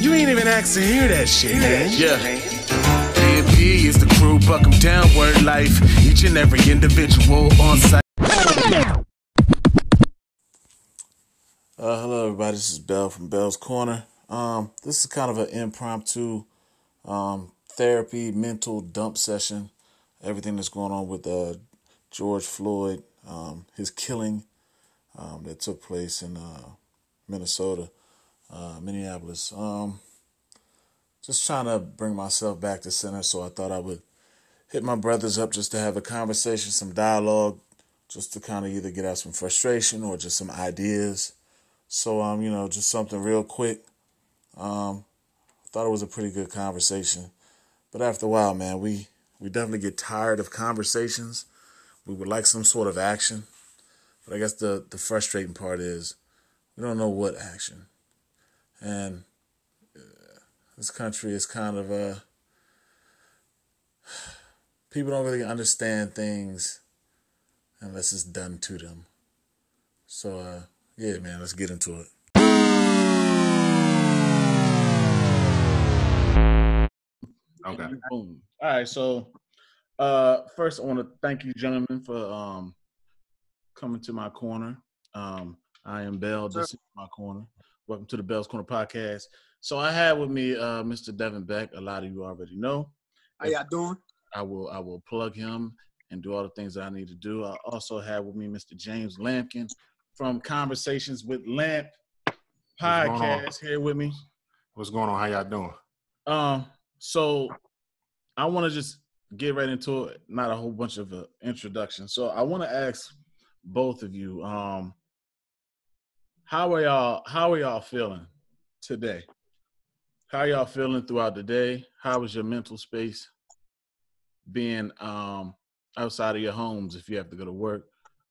You ain't even asked to hear that shit, man. Yeah. DMP is the crew, buck 'em down, word life. Each and every individual on site. Uh, hello, everybody. This is Bell from Bell's Corner. Um, this is kind of an impromptu um, therapy, mental dump session. Everything that's going on with uh, George Floyd, um, his killing um, that took place in uh, Minnesota, uh, Minneapolis. Um, just trying to bring myself back to center, so I thought I would hit my brothers up just to have a conversation, some dialogue, just to kind of either get out some frustration or just some ideas. So, um, you know, just something real quick. Um, thought it was a pretty good conversation, but after a while, man, we we definitely get tired of conversations. We would like some sort of action, but I guess the the frustrating part is we don't know what action, and uh, this country is kind of uh people don't really understand things unless it's done to them. So, uh, yeah, man, let's get into it. Okay. Boom. All right. So, uh, first, I want to thank you, gentlemen, for um coming to my corner. Um, I am Bell. This is my corner. Welcome to the Bell's Corner podcast. So, I have with me uh, Mr. Devin Beck. A lot of you already know. How y'all doing? I will I will plug him and do all the things that I need to do. I also have with me Mr. James Lampkin from Conversations with Lamp What's going on? podcast here with me. What's going on? How y'all doing? Um, so I want to just get right into it, not a whole bunch of uh, introduction. So I want to ask both of you, um, how are y'all? How are y'all feeling today? How y'all feeling throughout the day? How was your mental space being um, outside of your homes? If you have to go to work,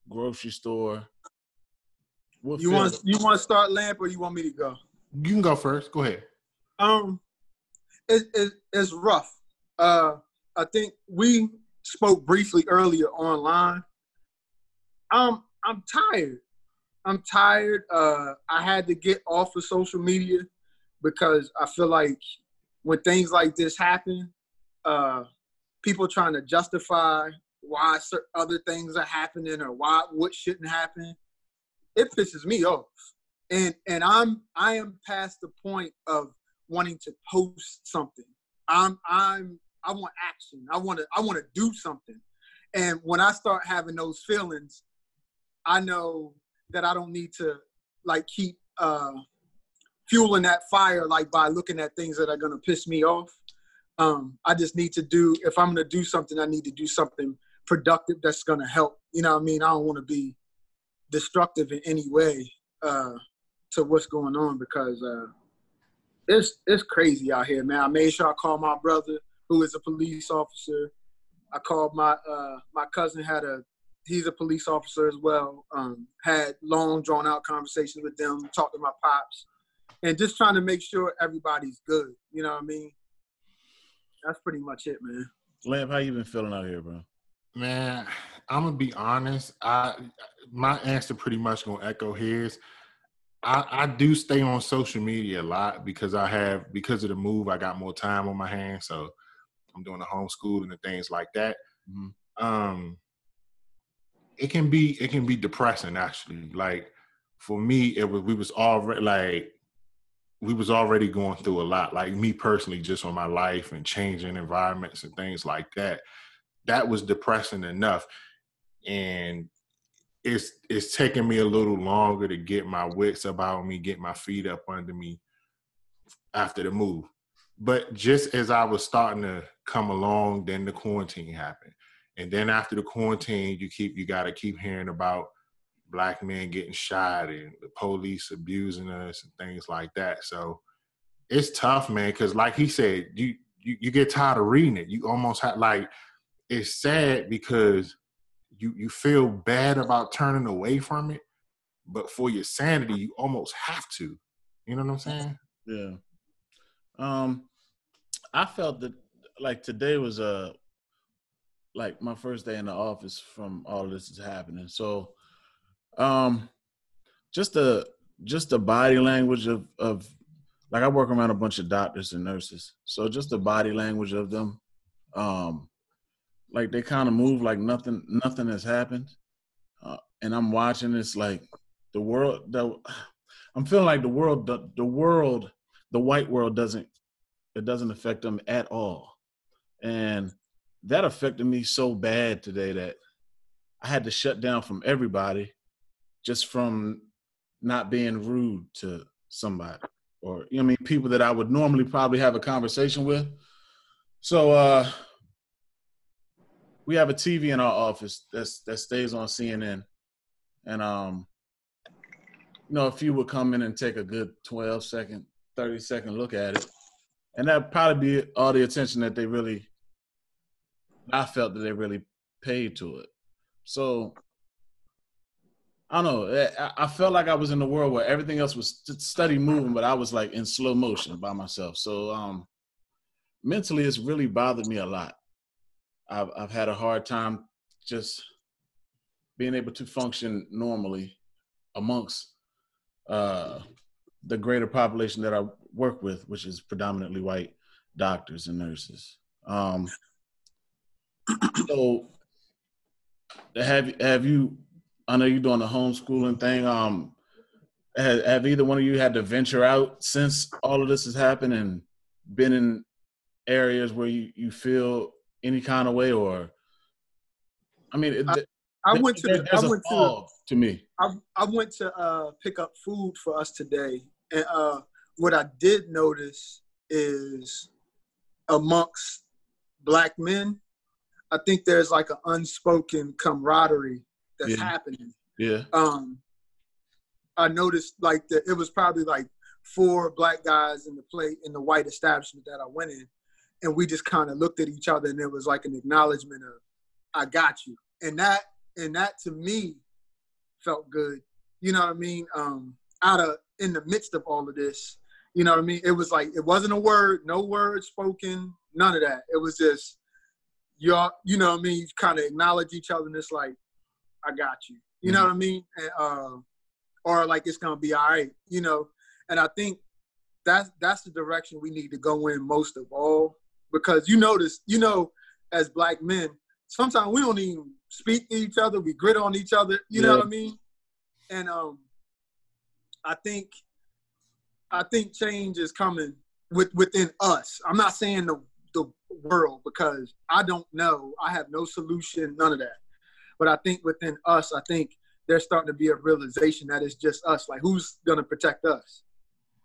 grocery store. What You feel- want you want to start lamp or you want me to go? You can go first. Go ahead. Um, it, it it's rough. Uh, I think we spoke briefly earlier online. Um, I'm tired. I'm tired. Uh, I had to get off of social media because I feel like when things like this happen, uh, people trying to justify why certain other things are happening or why what shouldn't happen, it pisses me off. And and I'm I am past the point of wanting to post something. I'm I'm I want action. I want to I want to do something. And when I start having those feelings, I know that I don't need to like keep uh, fueling that fire like by looking at things that are gonna piss me off. Um, I just need to do if I'm gonna do something, I need to do something productive that's gonna help. You know what I mean? I don't want to be destructive in any way uh, to what's going on because uh, it's it's crazy out here, man. I made sure I called my brother, who is a police officer. I called my uh, my cousin had a he's a police officer as well. Um, had long drawn out conversations with them, talked to my pops, and just trying to make sure everybody's good. You know what I mean? That's pretty much it, man. Lamp, how you been feeling out here, bro? Man, I'm gonna be honest. I my answer pretty much gonna echo his. I, I do stay on social media a lot because I have because of the move. I got more time on my hands, so I'm doing the homeschooling and things like that. Mhm. Um, it can be it can be depressing actually. Like for me, it was we was already like we was already going through a lot. Like me personally, just on my life and changing environments and things like that. That was depressing enough, and it's it's taking me a little longer to get my wits about me, get my feet up under me after the move. But just as I was starting to come along, then the quarantine happened. And then after the quarantine, you keep you gotta keep hearing about black men getting shot and the police abusing us and things like that. So it's tough, man, because like he said, you, you you get tired of reading it. You almost have like it's sad because you you feel bad about turning away from it, but for your sanity, you almost have to. You know what I'm saying? Yeah. Um, I felt that like today was a like my first day in the office from all of this is happening. So, um, just the just the body language of of like I work around a bunch of doctors and nurses, so just the body language of them, um, like they kind of move like nothing nothing has happened, uh, and I'm watching this like the world. The, I'm feeling like the world, the, the world, the white world doesn't it doesn't affect them at all, and that affected me so bad today that I had to shut down from everybody just from not being rude to somebody or you know I mean people that I would normally probably have a conversation with. So uh we have a TV in our office that's that stays on CNN. And um you know, if you would come in and take a good 12 second, 30 second look at it, and that'd probably be all the attention that they really I felt that they really paid to it. So I don't know. Eh, I felt like I was in a world where everything else was steady moving, but I was like in slow motion by myself. So um, mentally, it's really bothered me a lot. I've I've had a hard time just being able to function normally amongst uh, the greater population that I work with, which is predominantly white doctors and nurses. Um, so, have have you I know you're doing the homeschooling thing. Um, have, have, either one of you had to venture out since all of this has happened and been in areas where you, you feel any kind of way or? I mean, I, I went to. I went to, to me. I, I went to uh, pick up food for us today, and uh, what I did notice is amongst black men, I think there's like an unspoken camaraderie that's yeah. happening. Yeah. Um, I noticed like that it was probably like four black guys in the plate in the white establishment that I went in, and we just kind of looked at each other, and it was like an acknowledgement of, "I got you," and that and that to me felt good. You know what I mean? Um, out of in the midst of all of this, you know what I mean? It was like it wasn't a word, no word spoken, none of that. It was just y'all, you know what I mean? You kind of acknowledge each other, and it's like I got you. You know mm-hmm. what I mean? And, uh, or like it's gonna be all right. You know, and I think that's that's the direction we need to go in most of all because you notice, you know, as black men, sometimes we don't even speak to each other. We grit on each other. You yeah. know what I mean? And um, I think I think change is coming with within us. I'm not saying the the world because I don't know. I have no solution, none of that. But I think within us, I think there's starting to be a realization that it's just us. Like, who's gonna protect us?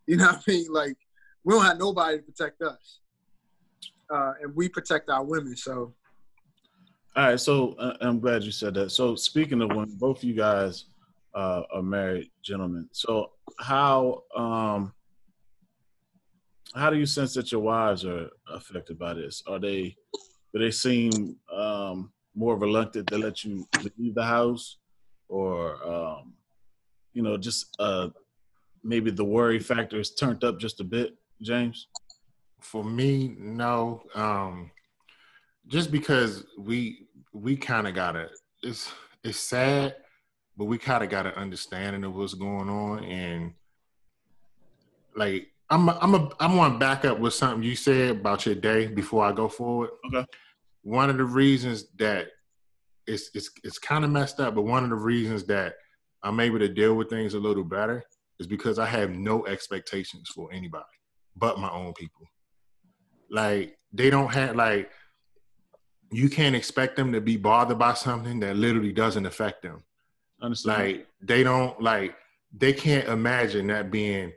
You know what I mean? Like, we don't have nobody to protect us, uh, and we protect our women. So, all right. So uh, I'm glad you said that. So speaking of when both you guys uh, are married gentlemen, so how um, how do you sense that your wives are affected by this? Are they do they seem um, more reluctant to let you leave the house, or um, you know, just uh, maybe the worry factor is turned up just a bit, James? For me, no. Um, just because we we kind of gotta it's it's sad, but we kind of got an understanding of what's going on, and like I'm a, I'm a I want to back up with something you said about your day before I go forward. Okay one of the reasons that it's it's it's kind of messed up, but one of the reasons that I'm able to deal with things a little better is because I have no expectations for anybody but my own people. Like they don't have like you can't expect them to be bothered by something that literally doesn't affect them. Understand. Like they don't like they can't imagine that being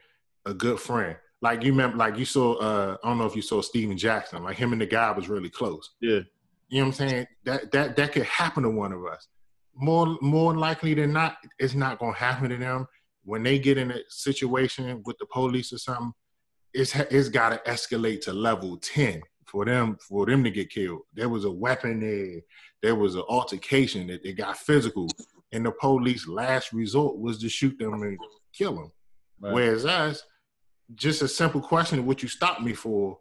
a good friend. Like you remember, like you saw. uh I don't know if you saw Stephen Jackson. Like him and the guy was really close. Yeah. You know what I'm saying? That that that could happen to one of us. More more likely than not, it's not gonna happen to them. When they get in a situation with the police or something, it's it's gotta escalate to level 10 for them for them to get killed. There was a weapon there, there was an altercation that they got physical, and the police last resort was to shoot them and kill them. Right. Whereas us, just a simple question what you stopped me for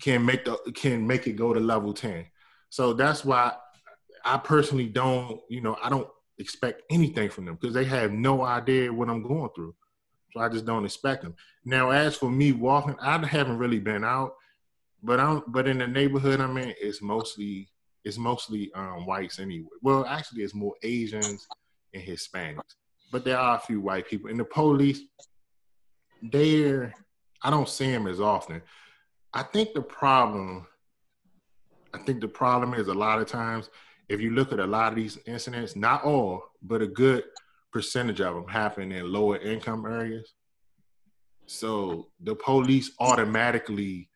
can make the can make it go to level 10. So that's why I personally don't, you know, I don't expect anything from them because they have no idea what I'm going through. So I just don't expect them. Now, as for me walking, I haven't really been out, but I'm but in the neighborhood I'm in, it's mostly it's mostly um, whites anyway. Well, actually, it's more Asians and Hispanics, but there are a few white people. And the police, they're I don't see them as often. I think the problem, I think the problem is a lot of times if you look at a lot of these incidents, not all, but a good percentage of them happen in lower income areas. So the police automatically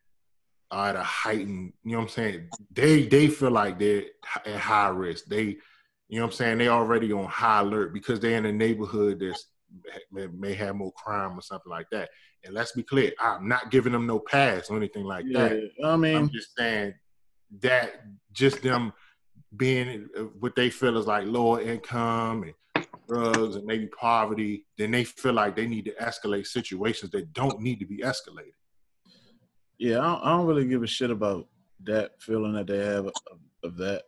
are at a heightened, you know what I'm saying? They they feel like they're at high risk. They, you know what I'm saying? They already on high alert because they're in a neighborhood that's may, may have more crime or something like that. And let's be clear, I'm not giving them no pass or anything like Yeah, that. I mean, I'm just saying that just them being what they feel is like lower income and drugs and maybe poverty, then they feel like they need to escalate situations that don't need to be escalated. Yeah, I don't, I don't really give a shit about that feeling that they have of, of that.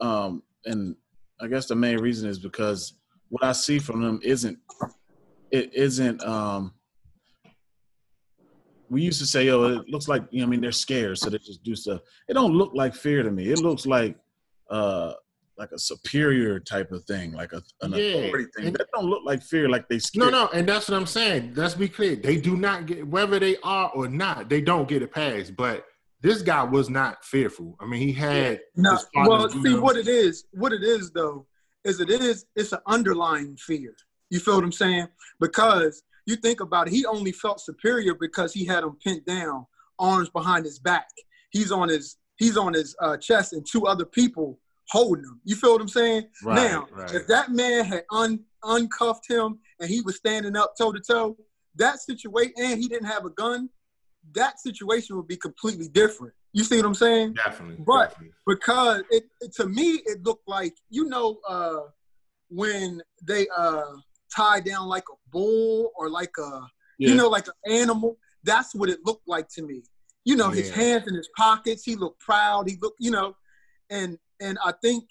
Um, and I guess the main reason is because what I see from them isn't it isn't um we used to say, oh, it looks like you know, I mean, they're scared, so they just do stuff. It don't look like fear to me. It looks like uh like a superior type of thing, like a an Yeah, authority thing. and- That don't look like fear, like they scared. No, no, and that's what I'm saying. Let's be clear. They do not get whether they are or not, they don't get a pass. But this guy was not fearful. I mean, he had No, well, see what it is. What it is though is it is it's an underlying fear. You feel what I'm saying? Because you think about it, he only felt superior because he had him pinned down, arms behind his back. He's on his he's on his uh, chest, and two other people holding him. You feel what I'm saying? Right, now, right. if that man had un, uncuffed him and he was standing up toe to toe, that situation, and he didn't have a gun, that situation would be completely different. You see what I'm saying? definitely, But- definitely. because it, it- to me it looked like you know uh when they uh tie down like a bull or like a Yeah. you know like an animal that's what it looked like to me you know his hands in his pockets he looked proud he looked you know and and i think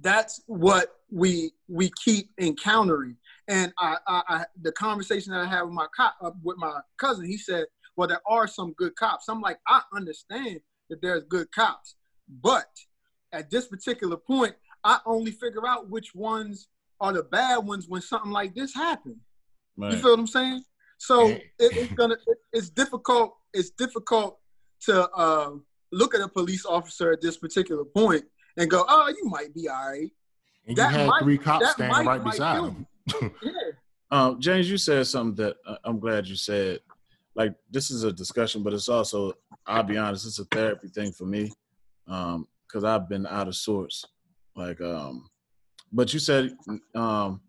that's what we we keep encountering and i i, I the conversation that i had with my cop uh, with my cousin he said well there are some good cops i'm like i understand that there's good cops but at this particular point, I only figure out which ones are the bad ones when something like this happens. You feel what I'm saying? So it, it's gonna it, it's difficult. It's difficult to uh, look at a police officer at this particular point and go, "Oh, you might be all right." And you had might- three cops standing might- right beside him. Yeah, Um, James, you said something that uh, I'm glad you said. Like this is a discussion, but it's also, I'll be honest, it's a therapy thing for me, um, because I've been out of sorts. Like, um, but you said, um,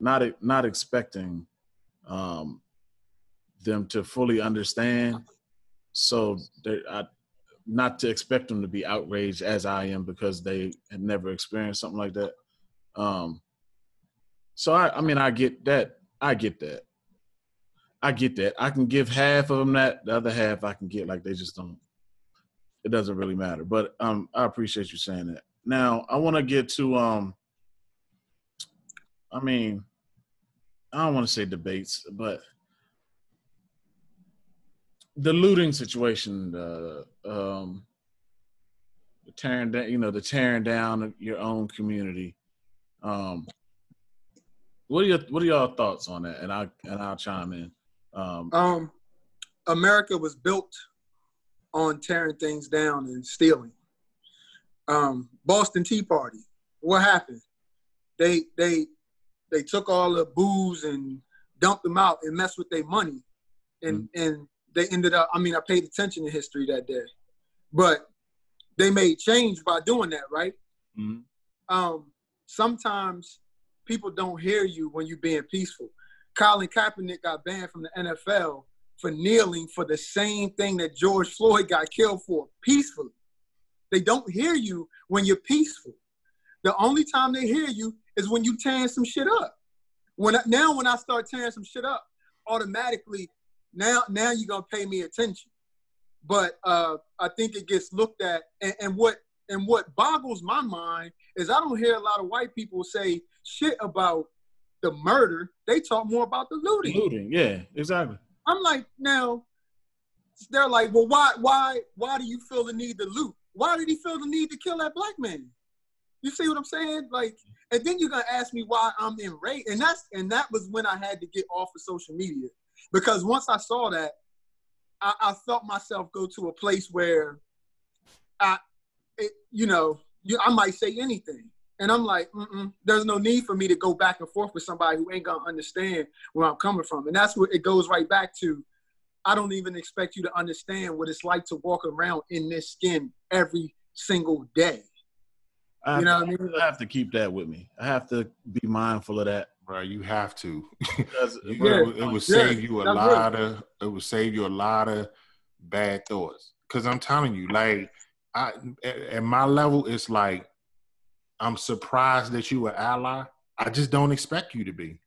not not expecting, um, them to fully understand. So I, not to expect them to be outraged as I am because they had never experienced something like that. Um, so I, I mean, I get that. I get that. I get that. I can give half of them that. The other half I can get like they just don't. It doesn't really matter. But um, I appreciate you saying that. Now I want to get to um. I mean, I don't want to say debates, but the looting situation, uh, um, the tearing down, you know, the tearing down of your own community. Um, what are your what are y'all thoughts on that? And I and I'll chime in. Um, um, America was built on tearing things down and stealing. Um, Boston Tea Party. What happened? They they they took all the booze and dumped them out and messed with their money, and and they ended up. I mean, I paid attention to history that day, but they made change by doing that, right? Mhm. Um, sometimes people don't hear you when you're being peaceful. Colin Kaepernick got banned from the NFL for kneeling for the same thing that George Floyd got killed for peacefully. They don't hear you when you're peaceful. The only time they hear you is when you tearing some shit up. When I, now when I start tearing some shit up, automatically now now you're gonna pay me attention. But uh, I think it gets looked at, and, and what and what boggles my mind is I don't hear a lot of white people say shit about the murder. They talk more about the looting. Looting, yeah, exactly. I'm like, now they're like, well, why, why, why do you feel the need to loot? Why did he feel the need to kill that black man? You see what I'm saying? Like, and then you're gonna ask me why I'm enraged, and that's and that was when I had to get off of social media because once I saw that, I, I felt myself go to a place where I, it, you know, you, I might say anything. And I'm like, there's no need for me to go back and forth with somebody who ain't gonna understand where I'm coming from. And that's what it goes right back to. I don't even expect you to understand what it's like to walk around in this skin every single day. I You know have what I mean? I have to keep that with me. I have to be mindful of that. bro. You have to. Because, You- Yeah, it, would- it would yeah, save you a that's lot of. It would save you a lot of bad thoughts. Cause I'm telling you, like, I at, at my level, it's like I'm surprised that you an ally. I just don't expect you to be.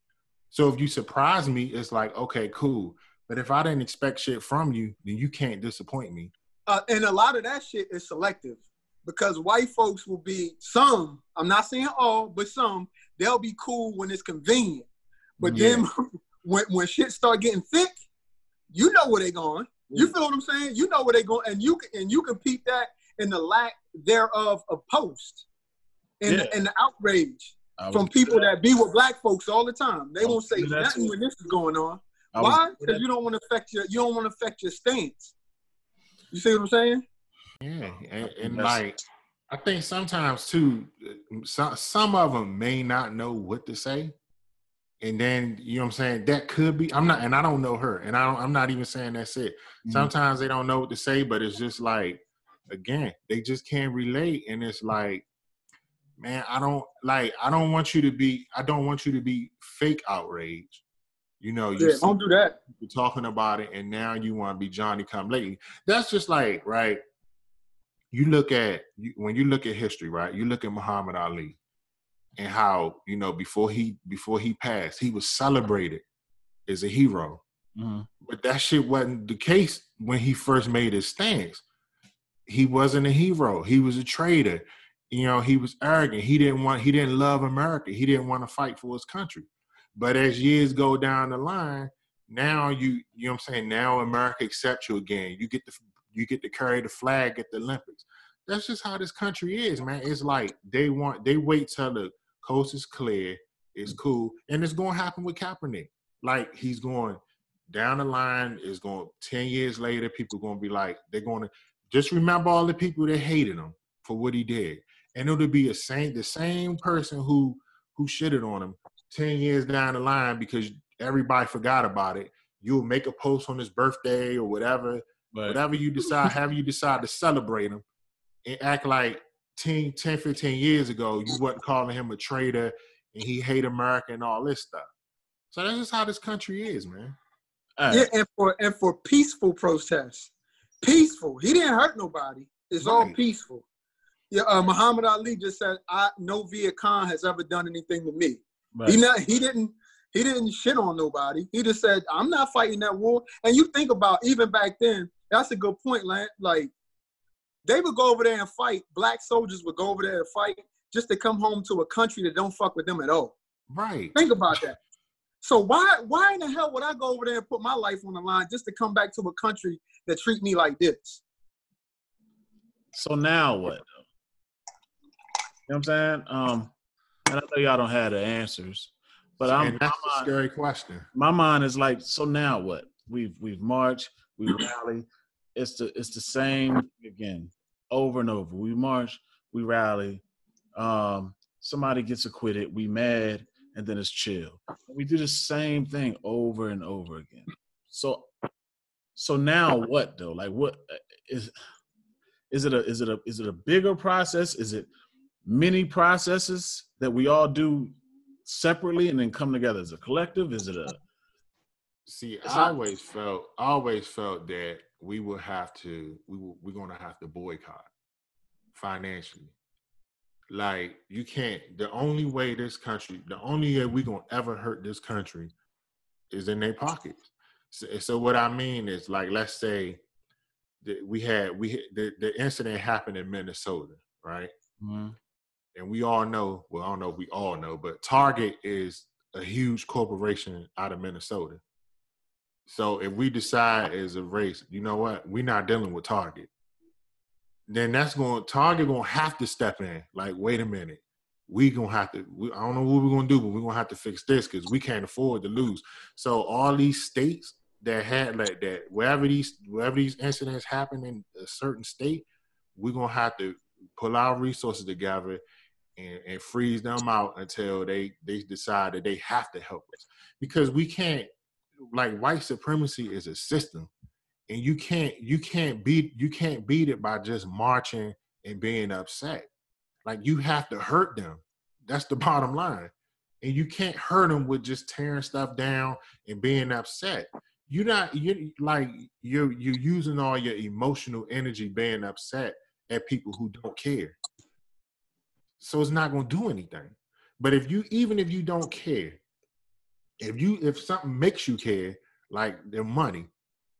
So if you surprise me, it's like okay, cool. But if I didn't expect shit from you, then you can't disappoint me. uh, and a lot of that shit is selective because white folks will be some i'm not saying all but some they'll be cool when it's convenient but Yeah. then when, when shit start getting thick you know where they going you feel what i'm saying you know where they going and you can and you can peep that in the lack thereof of post and, Yeah. and the outrage from people that be with black folks all the time they won't say nothing too. when this is going on I why because you don't want to affect your you don't want to affect your stance you see what i'm saying Yeah, and, and like I think sometimes too, some some of them may not know what to say, and then you know what I'm saying. That could be. I'm not, and I don't know her, and I don't. I'm not even saying that's it. Mhm. Sometimes they don't know what to say, but it's just like, again, they just can't relate, and it's like, man, I don't like. I don't want you to be. I don't want you to be fake outrage. You know, you yeah don't do that you're talking about it and now you want to be Johnny come lately. That's just like, right? You look at you, when you look at history, right? You look at Muhammad Ali and how, you know, before he before he passed, he was celebrated as a hero. Mhm. But that shit wasn't the case when he first made his stance. He wasn't a hero. He was a traitor. You know, he was arrogant. He didn't want he didn't love America. He didn't want to fight for his country. But as years go down the line, now you you know what I'm saying, now America accepts you again. You get the you get to carry the flag at the Olympics. That's just how this country is, man. It's like they want they wait till the coast is clear, it's cool, and it's gonna happen with Kaepernick. Like he's going down the line, is going ten years later, people gonna be like, they're gonna just remember all the people that hated him for what he did. And it'll be a same the same person who who shitted on him 10 years down the line because everybody forgot about it. You'll make a post on his birthday or whatever, But whatever you decide, however you decide to celebrate him and act like 10, 10, 15 years ago, you wasn't calling him a traitor and he hate America and all this stuff. So that's just how this country is, man. all Yeah, and for and for peaceful protests, peaceful. He didn't hurt nobody. It's all peaceful. Yeah, uh, Muhammad Ali just said, "I no Viet Cong has ever done anything to me." Right. He not he didn't he didn't shit on nobody. He just said, "I'm not fighting that war." And you think about even back then, that's a good point, Lance. Like they would go over there and fight. Black soldiers would go over there and fight just to come home to a country that don't fuck with them at all. Right. Think about that. So why why in the hell would I go over there and put my life on the line just to come back to a country that treat me like this? So now what? You know what I'm saying? Um, and I know y'all don't have the answers, but I'm that's my a scary question. my mind is like, so now what? We've we've marched, we rally. It's the it's the same again, over and over. We march, we rally. Um, somebody gets acquitted, we mad, and then it's chill. We do the same thing over and over again. So, so now what though? Like, what is is it a is it a is it a bigger process? Is it many processes that we all do separately and then come together as a collective? Is it a See, I not- always felt, I always felt that we will have to, we will, we're gonna have to boycott financially. Like you can't. The only way this country, the only way we're gonna ever hurt this country, is in their pockets. So, so what I mean is, like, let's say that we had we the the incident happened in Minnesota, right? Mhm. And we all know well i don't know if we all know but target is a huge corporation out of Minnesota. So if we decide as a race, you know what, we're not dealing with Target, then that's going Target gonna have to step in. Like, wait a minute, we gonna have to. We, I don't know what we're gonna do, but we're gonna have to fix this because we can't afford to lose. So all these states that had like that, wherever these wherever these incidents happen in a certain state, we're gonna have to pull our resources together and, and freeze them out until they they decide that they have to help us. Because we can't like white supremacy is a system and you can't you can't beat you can't beat it by just marching and being upset. Like you have to hurt them. That's the bottom line. And you can't hurt them with just tearing stuff down and being upset. You're not you like you're you're using all your emotional energy being upset at people who don't care so it's not going to do anything. But if you even if you don't care if you if something makes you care like their money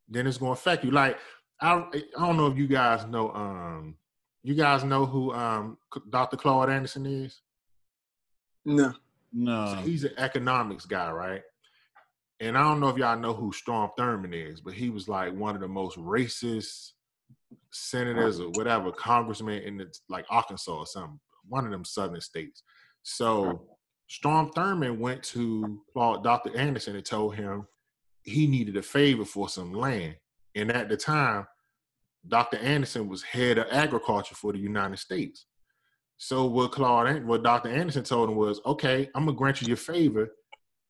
then it's going to affect you. Like i i don't know if you guys know um you guys know who um dr claude anderson is? No. No. so he's an economics guy right? And i don't know if y'all know who strom thurmond is but he was like one of the most racist senators or whatever congressman in the, like arkansas or something one of them southern states so Strom Thurmond went to Claude, Dr. Anderson and told him he needed a favor for some land. And at the time, Dr. Anderson was head of agriculture for the United States. So what Claude, what Dr. Anderson told him was, okay, I'm gonna grant you your favor,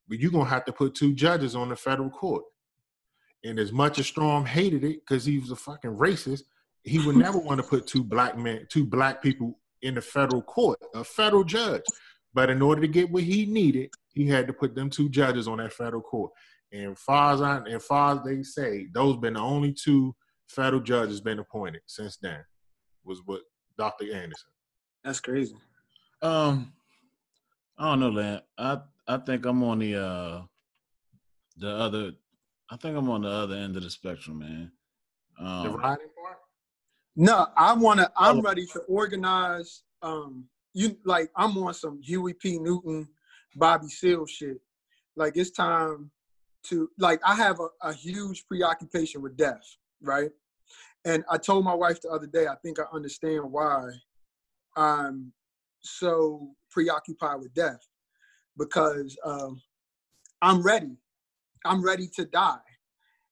but you're gonna have to put two judges on the federal court. And as much as Strom hated it because he was a fucking racist, he would never want to put two black men, two black people in the federal court, a federal judge. But in order to get what he needed, he had to put them two judges on that federal court. And far as I, and far as they say, those been the only two federal judges been appointed since then. Was what Dr. Anderson. That's crazy. Um, I don't know, Lan. I I think I'm on the uh the other. I think I'm on the other end of the spectrum, man. The Um, riding part. No, I wanna I'm Oh. ready to organize um you like I'm on some Huey P. Newton, Bobby Seale shit. Like it's time to like I have a, a huge preoccupation with death, right? And I told my wife the other day, I think I understand why I'm so preoccupied with death. Because um I'm ready. I'm ready to die.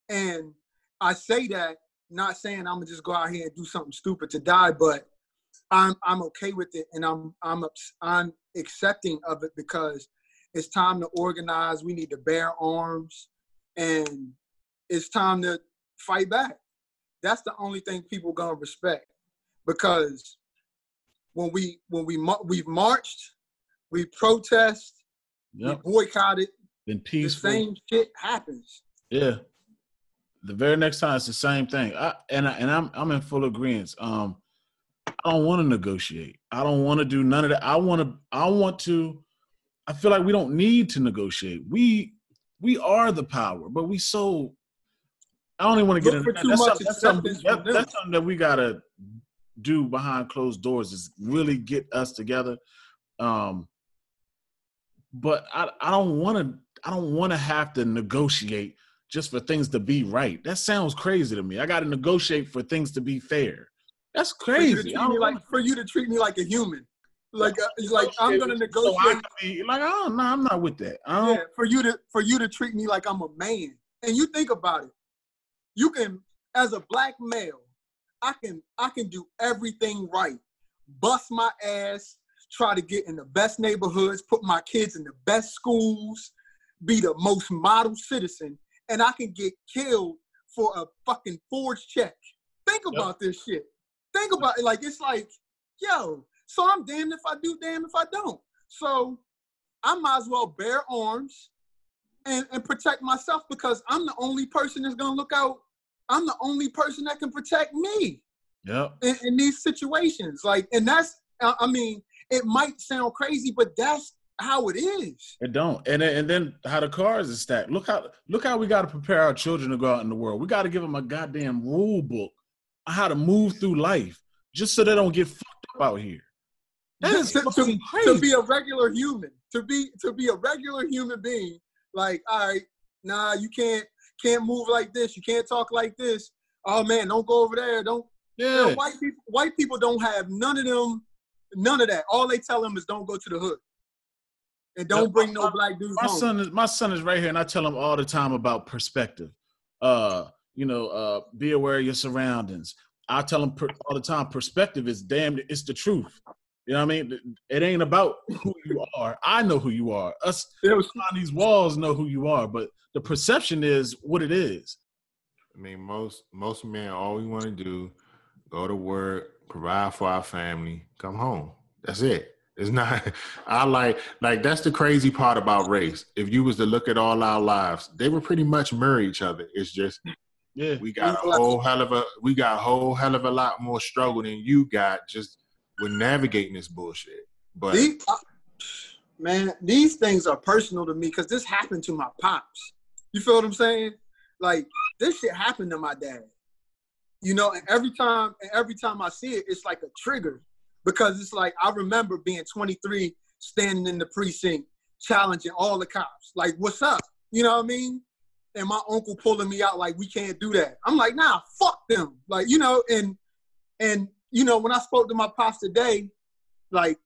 And I say that not saying I'm gonna just go out here and do something stupid to die, but I'm I'm okay with it, and I'm I'm I'm accepting of it because it's time to organize. We need to bear arms, and it's time to fight back. That's the only thing people gonna respect, because when we when we we've marched, we protest, yep, we boycotted, been the same shit happens. Yeah. The very next time it's the same thing. I, and I, and I'm I'm in full agreement. Um, I don't want to negotiate. I don't want to do none of that. I want to. I want to. I feel like we don't need to negotiate. We we are the power, but we so. I don't even want to get into that. That's something, that's, something, that- that's something that we gotta do behind closed doors. Is really get us together. Um, but I I don't want to I don't want to have to negotiate just for things to be right. That sounds crazy to me. I got to negotiate for things to be fair. That's For you, crazy. treat me like, for you to treat me like a human, like uh, like I'm gonna negotiate So I be like, oh no, I'm not with that. Yeah, for you to for you to treat me like I'm a man. And you think about it. You can, as a black male, I can I can do everything right. Bust my ass, try to get in the best neighborhoods, put my kids in the best schools, be the most model citizen, and I can get killed for a fucking forged check. Think Yep. about this shit. Think about it. Like it's like, yo, so I'm damned if I do, damned if I don't. So I might as well bear arms and, and protect myself because I'm the only person that's gonna look out. I'm the only person that can protect me Yep. in, in these situations. Like, and that's, I mean, it might sound crazy, but that's how it is. It don't. And then, and then how the cars are stacked. Look how look how we got to prepare our children to go out in the world. We got to give them a goddamn rule book on how to move through life, just so they don't get fucked up out here. That is To- to- To be a regular human, to be to be a regular human being. Like, all right, nah, you can't can't move like this. You can't talk like this. Oh man, don't go over there. Don't. You know, Yeah. white people white people don't have none of them, none of that. All they tell them is don't go to the hood, and don't bring no black dudes my home. son is my son is right here, and I tell him all the time about perspective. Uh, you know, uh, be aware of your surroundings. I tell him per, all the time, perspective is damn, it's the truth. You know what I mean? It ain't about who you are. I know who you are. Us It was- on these walls know who you are, but the perception is what it is. I mean, most most men, all we want to do, go to work, provide for our family, come home. That's it. It's not. I like like that's the crazy part about race. If you was to look at all our lives, they were pretty much mirror each other. It's just Yeah. we got a whole hell of a we got a whole hell of a lot more struggle than you got just with navigating this bullshit. But These, man, these things are personal to me because this happened to my pops. You feel what I'm saying? Like this shit happened to my dad. You know, and every time, and every time I see it, it's like a trigger because it's like I remember being 23, standing in the precinct, challenging all the cops. Like, what's up? You know what I mean? And my uncle pulling me out like, we can't do that. I'm like, nah, fuck them. Like, you know, and and you know, when I spoke to my pops today, like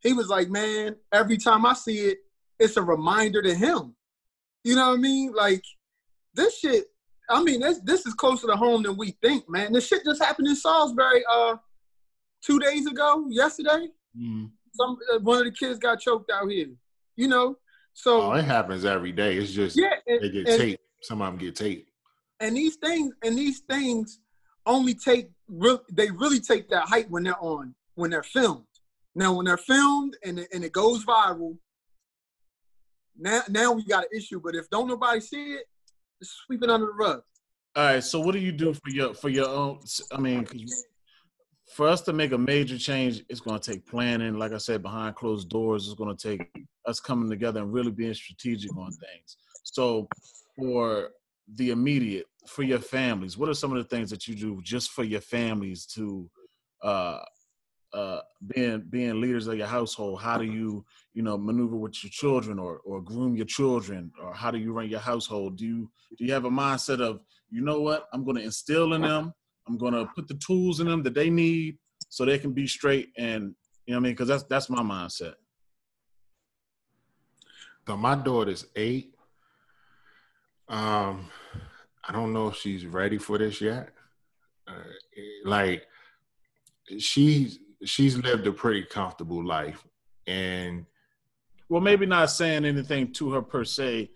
he was like, man, every time I see it, it's a reminder to him. You know what I mean? Like this shit. I mean, this this is closer to home than we think, man. This shit just happened in Salisbury uh two days ago, yesterday. Mhm. Some uh, one of the kids got choked out here. You know, so oh, it happens every day. It's just yeah, and, they get and- taped. Some of them get taped. and these things and these things only take real they really take that height when they're on when they're filmed now when they're filmed and it, and it goes viral now now we got an issue but if don't nobody see it sweep it under the rug All right. So what do you do for your for your own? I mean, for us to make a major change, it's going to take planning. Like I said, behind closed doors, it's going to take us coming together and really being strategic on things. So, for the immediate, for your families, what are some of the things that you do just for your families to uh, uh, being being leaders of your household? How do you you know maneuver with your children or or groom your children, or how do you run your household? Do you do you have a mindset of you know what I'm going to instill in them? I'm going to put the tools in them that they need so they can be straight and you know what I mean because that's that's my mindset. So my daughter's eight. Um, I don't know if she's ready for this yet. Uh, like she's she's lived a pretty comfortable life, and Well, maybe not saying anything to her per se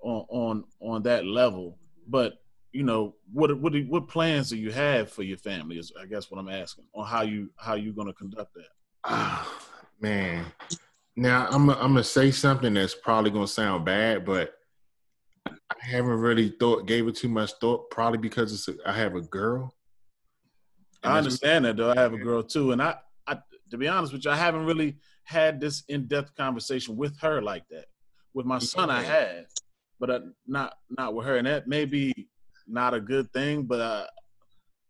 on on on that level, but you know what what what plans do you have for your family? Is I guess what I'm asking on how you how you going to conduct that. ah, man. Now I'm I'm gonna say something that's probably gonna sound bad, but I haven't really thought gave it too much thought. Probably because it's a, I have a girl. I understand that though. I have a girl too, and I, I to be honest with you, I haven't really had this in depth conversation with her like that. With my son, I have, but uh, not not with her, and that may be not a good thing. But uh,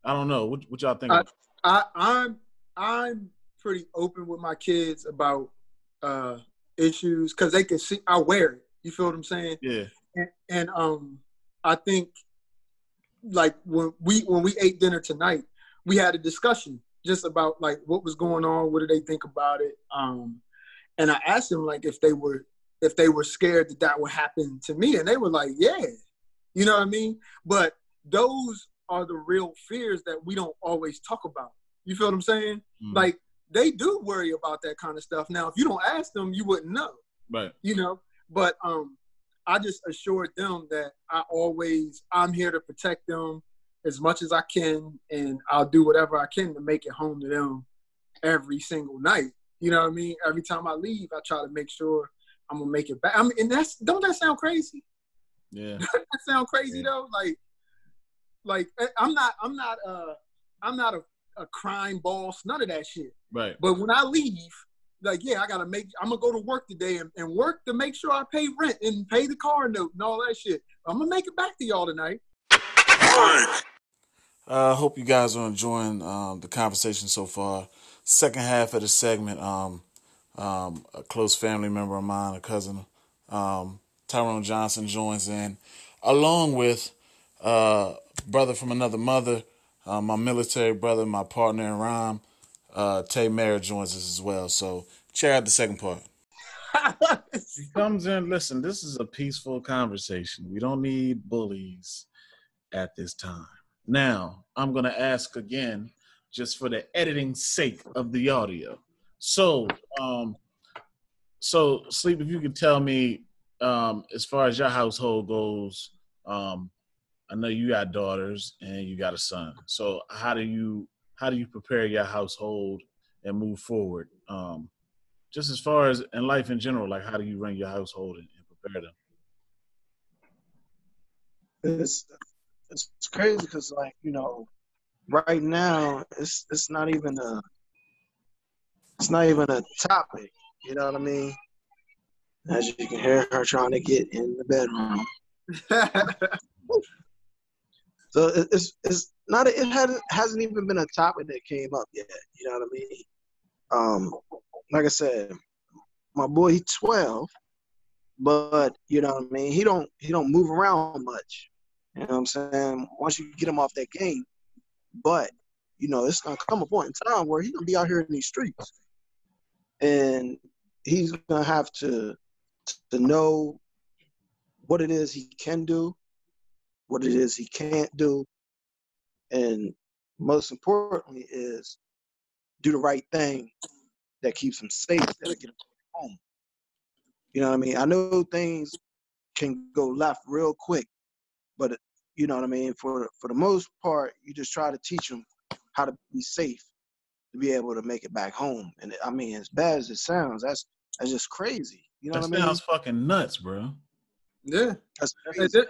I don't know. What, what y'all think? I, I, I'm I'm pretty open with my kids about uh, issues because they can see I wear it. You feel what I'm saying? yeah, and, and um i think like when we when we ate dinner tonight we had a discussion just about like what was going on what did they think about it um and i asked them like if they were if they were scared that that would happen to me and they were like yeah you know what i mean? But those are the real fears that we don't always talk about. You feel what i'm saying? Mm, like they do worry about that kind of stuff. Now if you don't ask them you wouldn't know. Right. you know? But um i just assured them that i always i'm here to protect them as much as i can and i'll do whatever i can to make it home to them every single night. You know what i mean? Every time i leave i try to make sure i'm gonna make it back. I mean and that's don't that sound crazy Yeah, that sound crazy though like like I- i'm not i'm not uh i'm not a, a crime boss none of that shit right. but when I leave, like, yeah, I gotta make. I'm gonna go to work today and, and work to make sure I pay rent and pay the car note and all that shit. I'm gonna make it back to y'all tonight. I uh, hope you guys are enjoying um, the conversation so far. Second half of the segment, um, um, a close family member of mine, a cousin. Um, Tyrone Johnson joins in, along with uh, brother from another mother, uh, my military brother, my partner in rhyme, uh, Tay Mayer joins us as well. So check out the second part. He comes in. Listen, this is a peaceful conversation. We don't need bullies at this time. Now, I'm going to ask again, just for the editing sake of the audio. So, um, so sleep. If you could tell me, um, as far as your household goes, um, I know you got daughters and you got a son. So, how do you how do you prepare your household and move forward? Um, just as far as in life in general, like how do you run your household and, and prepare them? it's it's crazy because like you know right now it's it's not even a it's not even a topic you know what i mean as you can hear her trying to get in the bedroom so it's it's not it hasn't hasn't even been a topic that came up yet you know what i mean um like i said my boy he's 12 but you know what i mean he don't he don't move around much you know what I'm saying? Once you get him off that game, but you know, it's gonna come a point in time where he's gonna be out here in these streets, and he's gonna have to to know what it is he can do, what it is he can't do, and most importantly is do the right thing that keeps him safe, that'll get him home. You know what I mean? I know things can go left real quick, but you know what I mean. For for the most part, you just try to teach them how to be safe to be able to make it back home. And I mean, as bad as it sounds, that's that's just crazy. You know That what I mean? sounds fucking nuts, bro. yeah. That's And crazy.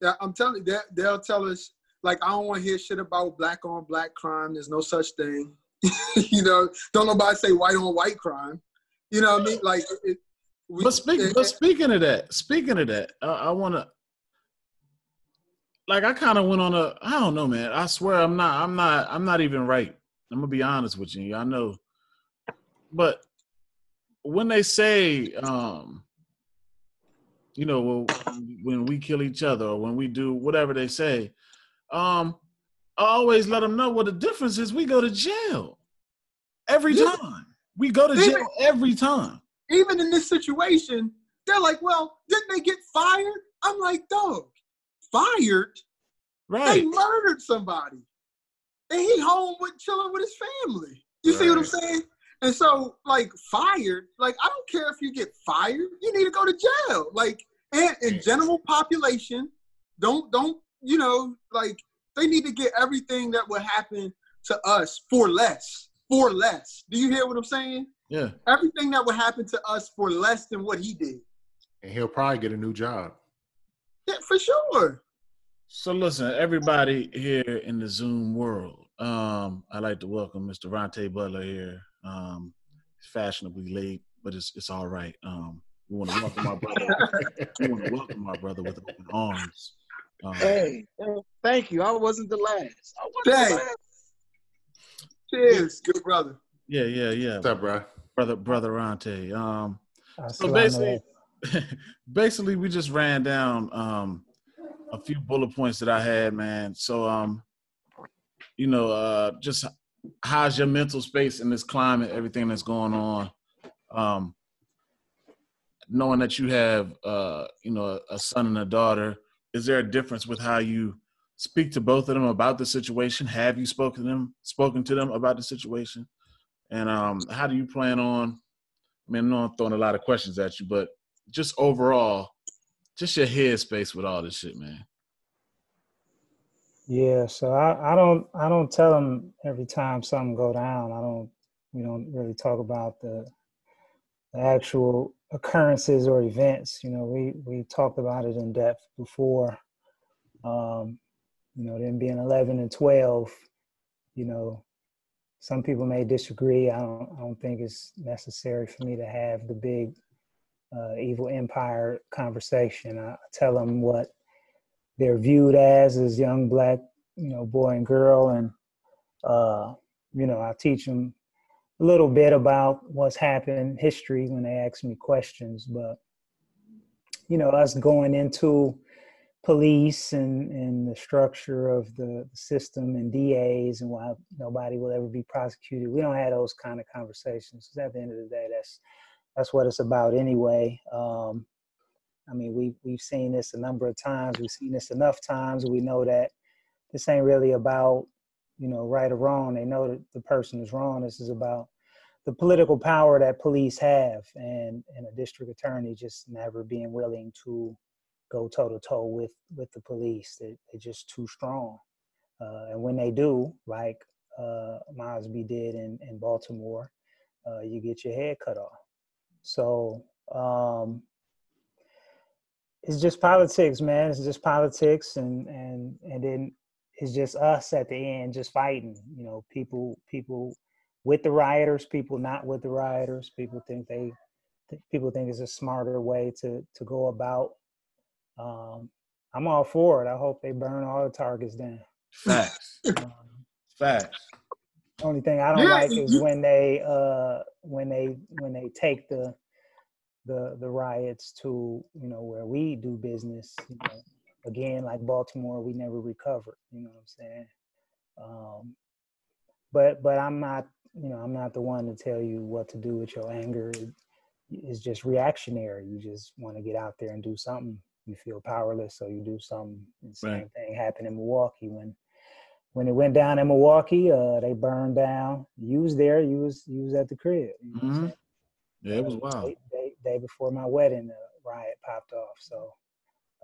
yeah, I'm telling you, that they'll tell us like I don't want to hear shit about black on black crime. There's no such thing. you know, don't nobody say white on white crime. You know what I mean? Like, it, we, But speak, it- but speaking of that, speaking of that, I, I want to. Like I kind of went on a. I don't know, man. I swear I'm not. I'm not. I'm not even right. I'm gonna be honest with you. I know, but when they say, um, you know, well, when we kill each other or when we do whatever they say, um, I always let them know what the difference is. We go to jail every Yeah. time. We go to Even- jail every time. even in this situation, they're like, "Well, didn't they get fired?" I'm like, "Dog, fired? Right. They murdered somebody, and he home with chilling with his family. You see what I'm saying? And so, like, fired. Like, I don't care if you get fired. You need to go to jail. Like, and in general population, don't don't you know like they need to get everything that would happen to us for less. For less. Do you hear what I'm saying? Yeah. everything that would happen to us for less than what he did. And he'll probably get a new job. Yeah, for sure. So listen, everybody here in the Zoom world, um, I'd like to welcome Mr. Ronte Butler here. Um, fashionably late, but it's it's all right. Um, we want to welcome our brother. we want to welcome our brother with open arms. Um, Hey, thank you. I wasn't the last. I wasn't the last. Cheers, good brother. yeah, yeah, yeah, What's up, bro? brother, brother Ronte. Um, so basically, basically, we just ran down um, a few bullet points that I had, man. So, um, you know, uh, just how's your mental space in this climate, everything that's going on, um, knowing that you have, uh, you know, a son and a daughter. Is there a difference with how you speak to both of them about the situation? Have you spoken to them, spoken to them about the situation? And um, how do you plan on? I mean, I know I'm throwing a lot of questions at you, but just overall, just your headspace with all this shit, man. Yeah, so I, I don't I don't tell them every time something go down. I don't we don't really talk about the, the actual occurrences or events. You know, we we talked about it in depth before. Um, you know, them being eleven and twelve. You know, some people may disagree. I don't I don't think it's necessary for me to have the big uh, evil empire conversation. I tell them what they're viewed as as young black you know boy and girl and uh you know i teach them a little bit about what's happened, history when they ask me questions, but you know, us going into police and, and the structure of the system and DAs and why nobody will ever be prosecuted. We don't have those kind of conversations. because At the end of the day, that's that's what it's about anyway. Um, I mean, we we've seen this a number of times. We've seen this enough times. We know that this ain't really about you know right or wrong. They know that the person is wrong. This is about the political power that police have, and and a district attorney just never being willing to go toe to toe with with the police. They, they're just too strong. Uh, and when they do, like uh, Mosby did in, in Baltimore, uh, you get your head cut off. So um, it's just politics, man. It's just politics, and and and then it's just us at the end, just fighting. You know, people people with the rioters, people not with the rioters. People think they people think it's a smarter way to to go about um, I'm all for it. I hope they burn all the targets down. Facts. Um, Facts. Only thing I don't yeah, like is when they uh when they when they take the the the riots to you know where we do business. You know, again, like Baltimore, we never recovered. You know what I'm saying? Um, but but I'm not you know I'm not the one to tell you what to do with your anger. It, it's just reactionary. You just want to get out there and do something you feel powerless, so you do something. The same right. thing happened in Milwaukee when when it went down in Milwaukee. Uh, they burned down. You was there. You was you was at the crib. You know mm-hmm. Yeah, it was wild. Day, before my wedding, the riot popped off. So,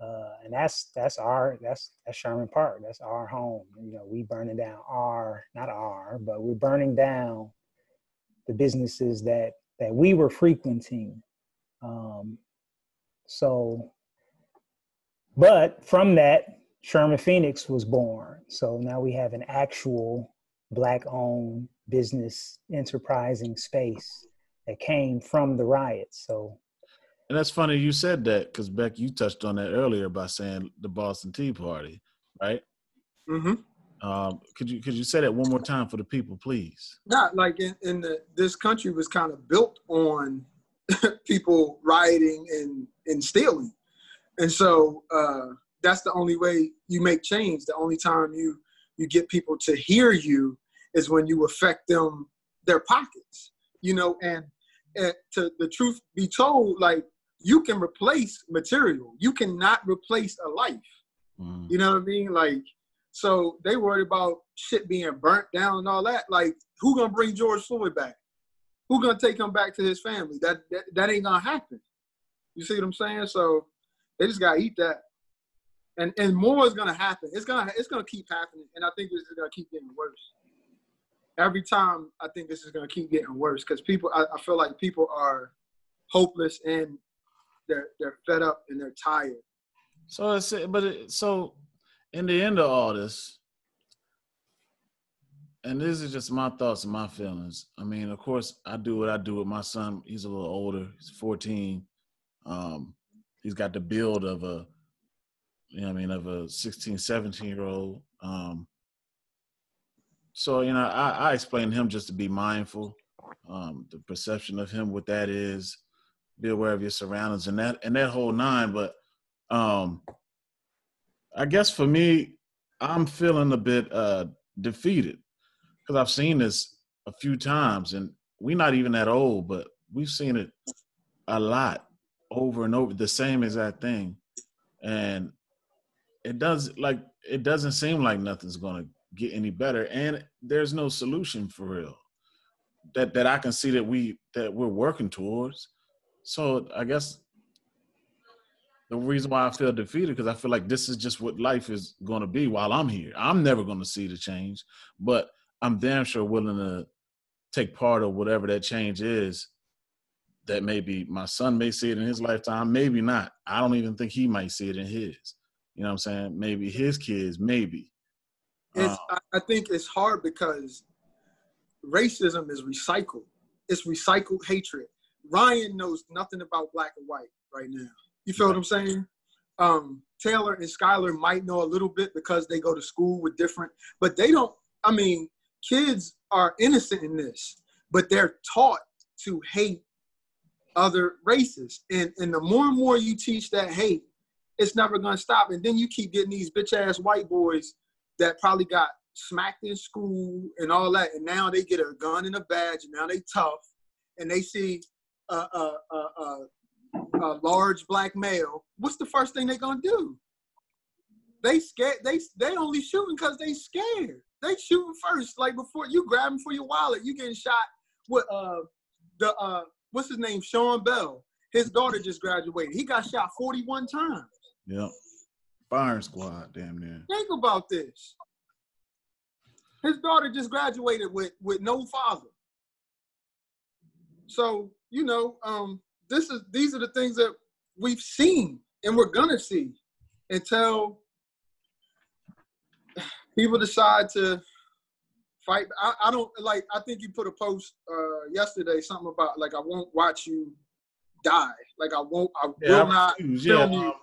uh, and that's that's our that's that's Sherman Park. That's our home. You know, we burning down our not our, but we're burning down the businesses that that we were frequenting. Um, so but from that, Sherman Phoenix was born. So now we have an actual black owned business enterprising space that came from the riots. So and that's funny you said that because Beck, you touched on that earlier by saying the Boston Tea Party, right? Mm-hmm. Um, could you could you say that one more time for the people, please? Not like in, in the this country was kind of built on people rioting and and stealing. And so uh, that's the only way you make change. The only time you you get people to hear you is when you affect them their pockets. You know, and, and to the truth be told, like you can replace material. You cannot replace a life. Mm. You know what I mean? Like, so they worried about shit being burnt down and all that. Like, who gonna bring George Floyd back? Who gonna take him back to his family? That that, that ain't gonna happen. You see what I'm saying? So they just gotta eat that. And and more is gonna happen. It's gonna it's gonna keep happening. And I think this is gonna keep getting worse. Every time I think this is gonna keep getting worse because people I, I feel like people are hopeless and they're they're fed up and they're tired. So it's but it, so in the end of all this, and this is just my thoughts and my feelings. I mean, of course, I do what I do with my son. He's a little older. He's 14. Um, he's got the build of a you know I mean of a 16, 17 year old. Um, so you know, I, I explain him just to be mindful, um, the perception of him, what that is, be aware of your surroundings, and that and that whole nine. But um, I guess for me, I'm feeling a bit uh, defeated because I've seen this a few times, and we're not even that old, but we've seen it a lot over and over the same exact thing and it does like it doesn't seem like nothing's going to get any better and there's no solution for real that that I can see that we that we're working towards so I guess the reason why I feel defeated because I feel like this is just what life is going to be while I'm here. I'm never going to see the change, but I'm damn sure willing to take part of whatever that change is that maybe my son may see it in his lifetime, maybe not. I don't even think he might see it in his. You know what I'm saying? Maybe his kids, maybe. It's, um, I think it's hard because racism is recycled. It's recycled hatred. Ryan knows nothing about black and white right now. You feel right. what I'm saying? Um, Taylor and Skylar might know a little bit because they go to school with different, but they don't. I mean, kids are innocent in this but they're taught to hate other races. And and the more and more you teach that hate, it's never gonna stop. And then you keep getting these bitch ass white boys that probably got smacked in school and all that, and now they get a gun and a badge, and now they tough, and they see a, a, a, a, large black male. What's the first thing they gonna do? They scared. They they only shooting because they scared. They shooting first, like before you grabbing for your wallet, you getting shot with uh the uh what's his name, Sean Bell. His daughter just graduated. He got shot 41 times. Yep. Firing squad, damn near. Think about this. His daughter just graduated with with no father. So you know, um, this is these are the things that we've seen and we're gonna see until people decide to fight. I, I don't like. I think you put a post uh, yesterday something about like I won't watch you die. Like I won't. I Yeah, will I not film yeah. you.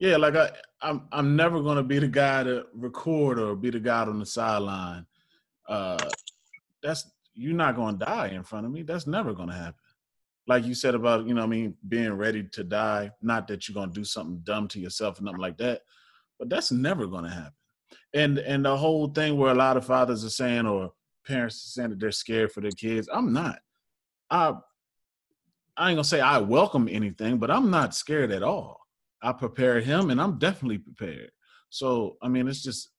Yeah, like I, I'm I'm never gonna be the guy to record or be the guy on the sideline. Uh, that's you're not gonna die in front of me. That's never gonna happen. Like you said about you know I mean being ready to die. Not that you're gonna do something dumb to yourself or nothing like that, but that's never gonna happen. And and the whole thing where a lot of fathers are saying or parents are saying that they're scared for their kids. I'm not. I I ain't gonna say I welcome anything, but I'm not scared at all. I prepared him, and I'm definitely prepared. So I mean, it's just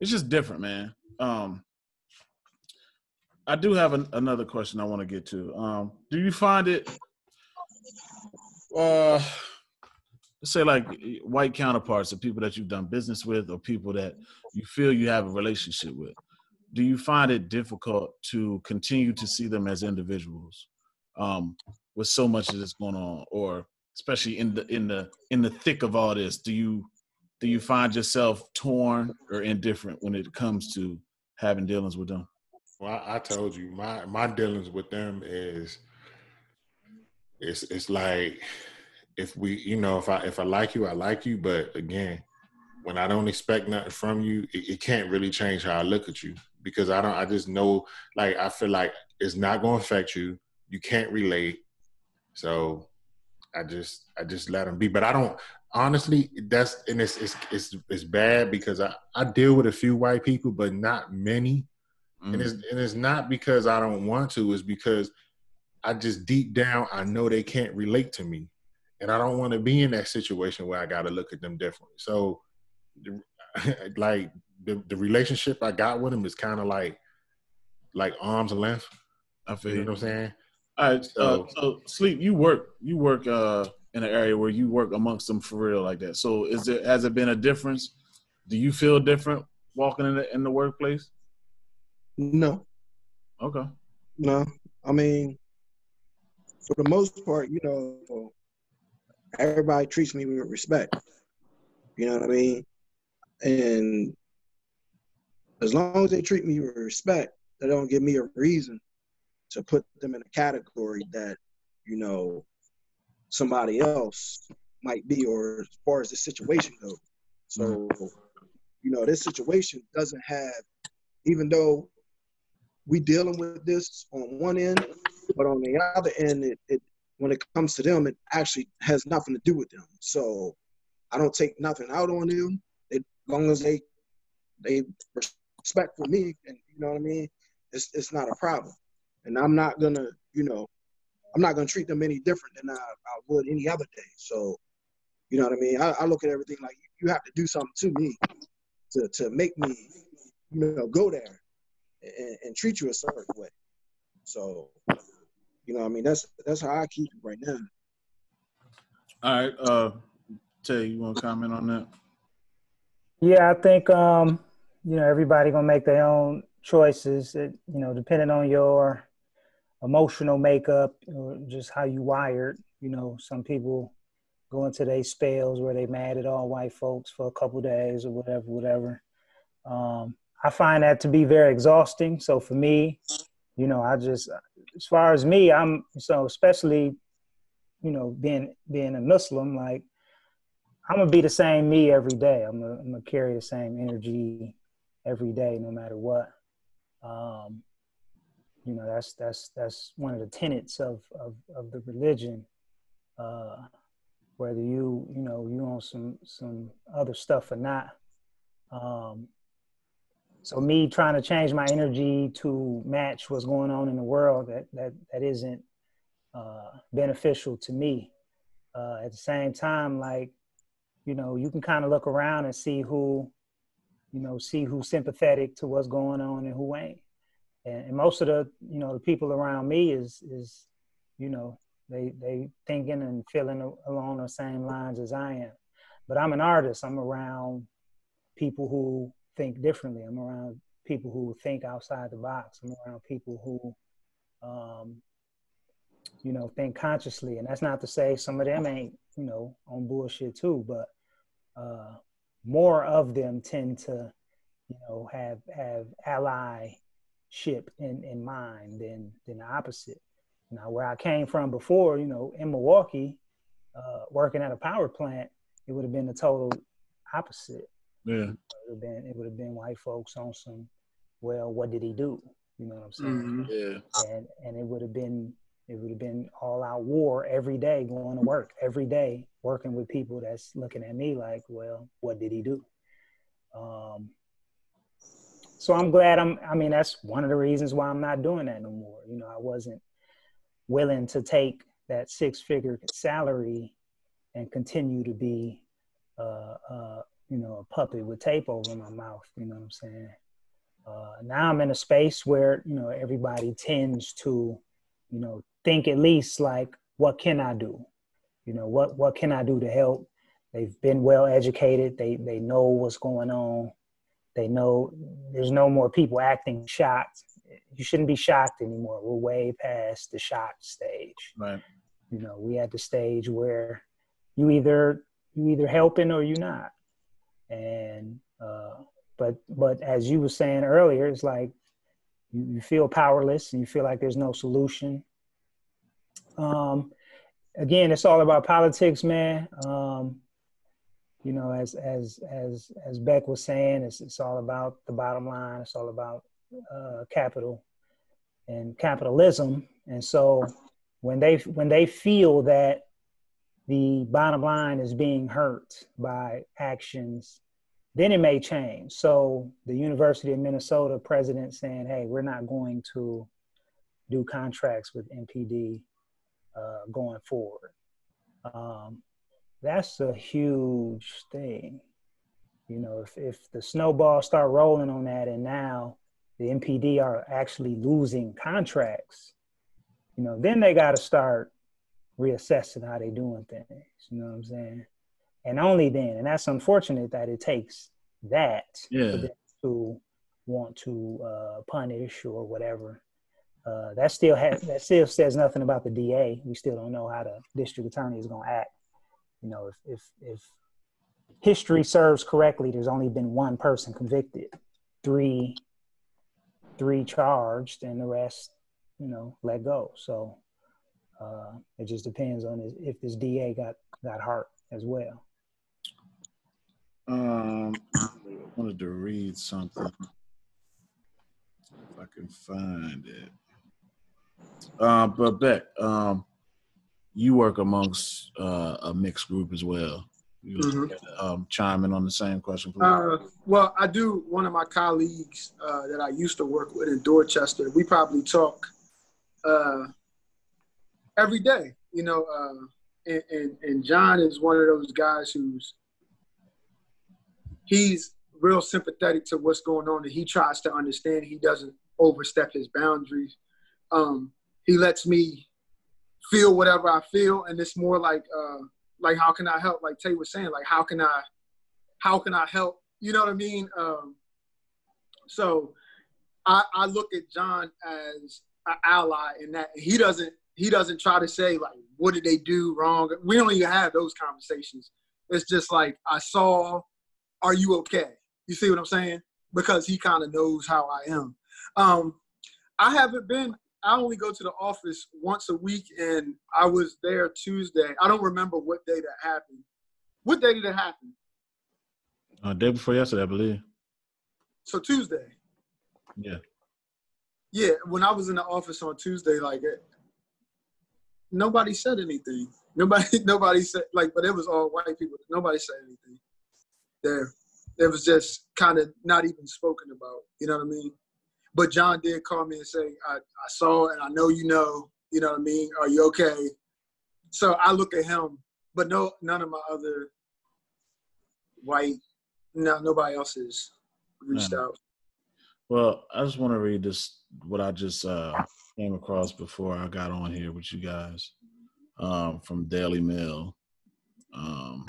it's just different, man. Um, I do have an, another question I want to get to. Um, do you find it, uh, say like white counterparts of people that you've done business with, or people that you feel you have a relationship with? Do you find it difficult to continue to see them as individuals um, with so much of this going on, or especially in the in the in the thick of all this? Do you do you find yourself torn or indifferent when it comes to having dealings with them? Well, I, told you my my dealings with them is it's it's like if we you know if I if I like you I like you but again when I don't expect nothing from you it, it can't really change how I look at you because I don't I just know like I feel like it's not going to affect you you can't relate so I just I just let them be but I don't honestly that's and it's it's it's, it's bad because I I deal with a few white people but not many and mm. it's and it's not because I don't want to. It's because I just deep down I know they can't relate to me, and I don't want to be in that situation where I got to look at them differently. So, like the the relationship I got with them is kind of like like arm's length. I feel you. know what I'm saying? All right. So- uh, so sleep. You work. You work uh, in an area where you work amongst them for real like that. So is there has it been a difference? Do you feel different walking in the in the workplace? No, Okay. no. I mean, for the most part, you know, everybody treats me with respect. You know what I mean? And as long as they treat me with respect, they don't give me a reason to put them in a category that, you know, somebody else might be, or as far as the situation goes. So, mm-hmm. you know, this situation doesn't have, even though we dealing with this on one end, but on the other end, it, it when it comes to them, it actually has nothing to do with them. So I don't take nothing out on them. They, as long as they they respect for me, and you know what I mean, it's it's not a problem. And I'm not gonna, you know, I'm not gonna treat them any different than I, I would any other day. So, you know what I mean. I, I look at everything like you have to do something to me to to make me, you know, go there and, and treat you a certain way. So, you know, what I mean, that's that's how I keep it right now. All right. Uh, Tay, you want to comment on that? Yeah, I think um, you know everybody gonna make their own choices. It, you know, depending on your emotional makeup or just how you wired. You know, some people go into their spells where they mad at all white folks for a couple days or whatever, whatever. Um, I find that to be very exhausting. So for me, you know, I just as far as me, I'm so especially, you know, being being a Muslim, like I'm gonna be the same me every day. I'm gonna, I'm gonna carry the same energy every day, no matter what. Um, you know that's that's that's one of the tenets of of, of the religion uh whether you you know you on some some other stuff or not. Um so me trying to change my energy to match what's going on in the world that that that isn't uh beneficial to me. Uh at the same time like you know you can kind of look around and see who you know see who's sympathetic to what's going on and who ain't and, and most of the you know the people around me is is you know they they thinking and feeling along the same lines as I am. But I'm an artist. I'm around people who think differently. I'm around people who think outside the box. I'm around people who, um, you know, think consciously. And that's not to say some of them ain't, you know, on bullshit too. But uh, more of them tend to, you know, have have allyship in in mind than than the opposite. Now, where I came from before, you know, in Milwaukee, uh, working at a power plant, it would have been the total opposite. Yeah. It would have been, it would have been white folks on some, well, what did he do? You know what I'm saying? Mhm. Yeah. And and it would have been it would have been all out war every day, going to work every day, working with people that's looking at me like, well, what did he do? Um, so I'm glad I'm. I mean, that's one of the reasons why I'm not doing that no more. You know, I wasn't willing to take that six figure salary and continue to be uh, uh, you know a puppet with tape over my mouth you know what i'm saying uh, now i'm in a space where you know everybody tends to you know think at least like what can i do you know what what can i do to help they've been well educated they they know what's going on they know there's no more people acting shocked you shouldn't be shocked anymore. We're way past the shock stage. Right. You know, we at the stage where you either you either helping or you're not. And uh, but but as you were saying earlier, it's like you, you feel powerless and you feel like there's no solution. Um, again, it's all about politics, man. Um, you know, as as as as Beck was saying, it's it's all about the bottom line. It's all about uh, capital and capitalism. And so when they when they feel that the bottom line is being hurt by actions, then it may change. So the University of Minnesota president saying, "Hey, we're not going to do contracts with MPD uh, going forward." Um, that's a huge thing. You know, if if the snowball start rolling on that, and now the MPD are actually losing contracts, you know, then they got to start reassessing how they doing things. You know what I'm saying? And only then, and that's unfortunate that it takes that Yeah. to want to uh, punish or whatever. Uh, that still has that still says nothing about the DA. We still don't know how the district attorney is going to act. You know, if if if history serves correctly, there's only been one person convicted, three three charged, and the rest, you know, let go. So uh, it just depends on if- this DA got got heart as well. Um, I wanted to read something. If I can find it. Uh, but Beck, um, you work amongst uh, a mixed group as well. You Mhm. um, chime in on the same question, please. Uh, well, I do. One of my colleagues uh, that I used to work with in Dorchester, we probably talk uh, every day. You know, uh, and, and and John is one of those guys who's he's real sympathetic to what's going on, and he tries to understand. He doesn't overstep his boundaries. Um, he lets me feel whatever I feel, and it's more like uh, like how can I help? Like Tay was saying, like how can I how can I help? You know what I mean? Um, so I, I look at John as an ally in that he doesn't he doesn't try to say like what did they do wrong. We don't even have those conversations. It's just like I saw, are you okay? You see what I'm saying? Because he kind of knows how I am. Um, I haven't been. I only go to the office once a week, and I was there Tuesday. I don't remember what day that happened. What day did it happen? Uh, day before yesterday, I believe. So Tuesday. Yeah. Yeah, when I was in the office on Tuesday, like it, nobody said anything. Nobody, nobody said like, but it was all white people. Nobody said anything. There, it was just kind of not even spoken about. You know what I mean? But John did call me and say, I, I saw and I know you know. You know what I mean? Are you okay? So I look at him, but no, none of my other white, no, nobody else has reached Yeah. out. Well, I just want to read this what I just uh, came across before I got on here with you guys um, from Daily Mail. Um,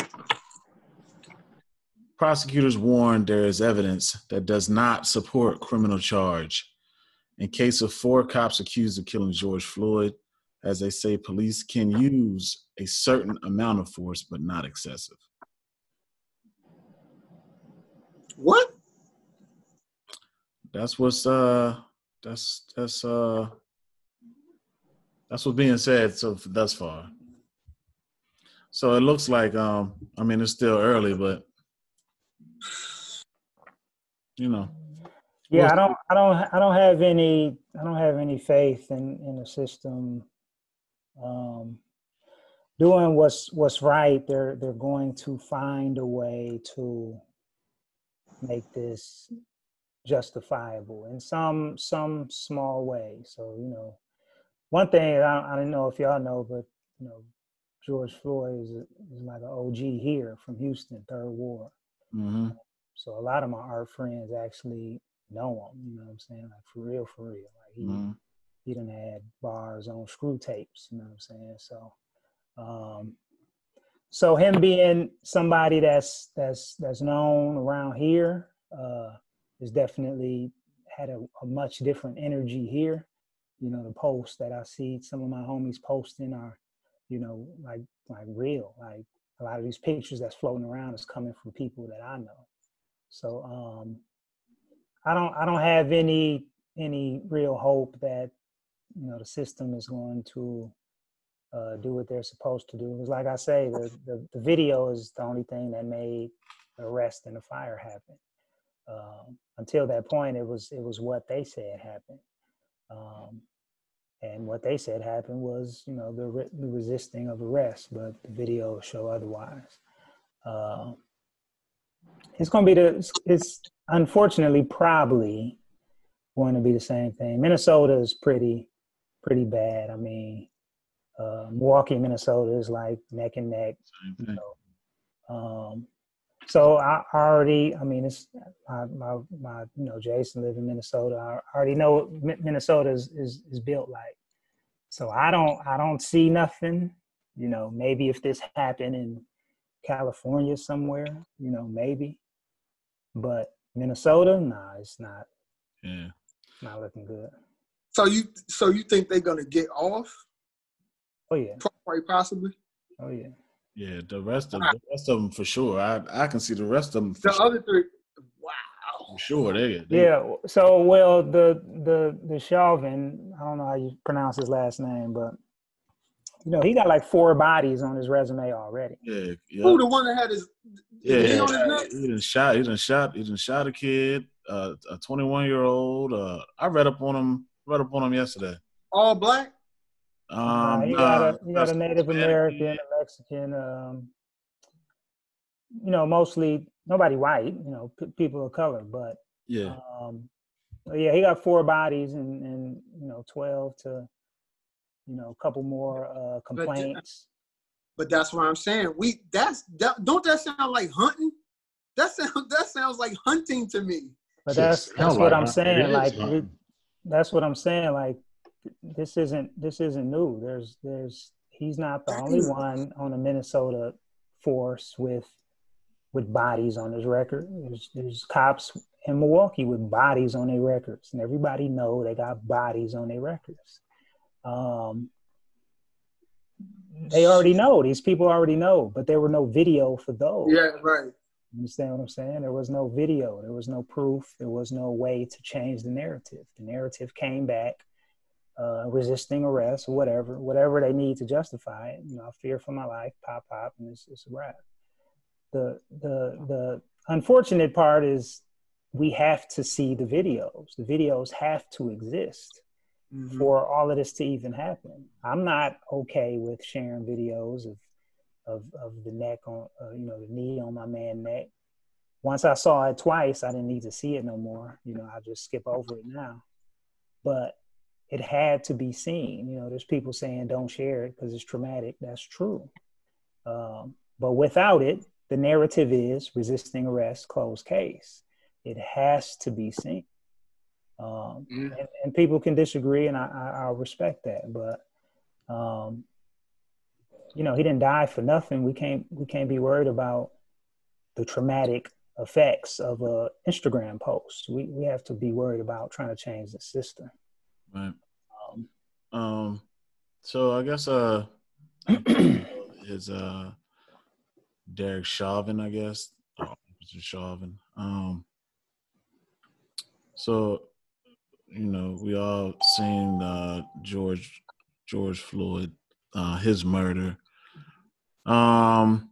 prosecutors warn there is evidence that does not support criminal charge in case of four cops accused of killing George Floyd. As they say, police can use a certain amount of force, but not excessive. What? That's what's uh that's that's uh that's what's being said so thus far. So it looks like um I mean it's still early, but you know. Yeah, I don't, I don't, I don't have any, I don't have any faith in in the system um, doing what's what's right. They're they're going to find a way to make this justifiable in some some small way. So you know, one thing I, I don't know if y'all know, but you know, George Floyd is, is like an OG here from Houston, Third Ward. hmm So a lot of my art friends actually know him. You know what I'm saying? Like for real, for real. Like he hmm he done had bars on screw tapes. You know what I'm saying? So, um, so him being somebody that's that's that's known around here uh, is definitely had a, a much different energy here. You know, the posts that I see some of my homies posting are, you know, like like real. Like a lot of these pictures that's floating around is coming from people that I know. So um, I don't I don't have any any real hope that you know the system is going to uh, do what they're supposed to do. Because like I say, the, the the video is the only thing that made the arrest and the fire happen. Um, until that point, it was it was what they said happened, um, and what they said happened was you know the, re- the resisting of arrest, but the video show otherwise. Um, it's going to be the it's, unfortunately probably going to be the same thing. Minnesota is pretty pretty bad. I mean, uh, Milwaukee, Minnesota is like neck and neck. Um, so I already, I mean, it's my, my, my, you know, Jason live in Minnesota. I already know what Mi- Minnesota is, is, is built like. So I don't, I don't see nothing, you know, maybe if this happened in California somewhere, you know, maybe, but Minnesota, nah, it's not, Yeah. not looking good. So you so you think they're gonna get off? Oh yeah. Quite possibly. Oh yeah. Yeah, the rest of the rest of them for sure. I I can see the rest of them for, The sure, other three, wow. for sure. They, they Yeah. So well, the the the Chauvin, I don't know how you pronounce his last name, but you know he got like four bodies on his resume already. yeah, yeah. Who the one that had his Yeah, knee on his neck? he done shot. He done shot. He done shot a kid, uh, a 21 year old. Uh, I read up on him. Read up on him yesterday. all black? Uh, Um, he got nah, a he got a Native Hispanic American, kid. a Mexican, um, you know, mostly nobody white, you know, p- people of color, but Yeah, um, yeah, he got four bodies and and you know twelve to you know a couple more uh, complaints. But that's what I'm saying. We that's that don't that sound like hunting? That sound that sounds like hunting to me. But that's that's what like I'm saying. Like it, that's what I'm saying. Like this isn't this isn't new. There's there's he's not the only Damn. one on a Minnesota force with with bodies on his record. There's there's cops in Milwaukee with bodies on their records, and everybody know they got bodies on their records. Um, they already know. These people already know, but there were no video for those. Yeah, right. You understand what I'm saying? There was no video, there was no proof, there was no way to change the narrative. The narrative came back, uh, resisting arrest whatever, whatever they need to justify it. You know, I fear for my life, pop, pop, and it's, it's a wrap. The the the unfortunate part is we have to see the videos. The videos have to exist Mhm. for all of this to even happen. I'm not okay with sharing videos of of of the neck on uh, you know the knee on my man neck. Once I saw it twice, I didn't need to see it no more. You know, I just skip over it now. But it had to be seen. You know, there's people saying don't share it because it's traumatic. That's true. Um, but without it, the narrative is resisting arrest, closed case. It has to be seen. Um, Yeah. and, and people can disagree, and I, I, I respect that. But um, you know, he didn't die for nothing. We can't we can't be worried about the traumatic effects of a Instagram post. We we have to be worried about trying to change the system. Right. Um, Um. So I guess uh, is uh, Derek Chauvin, I guess, oh, Officer Chauvin. Um. So, you know, we all seen uh, George George Floyd, uh, his murder. Um.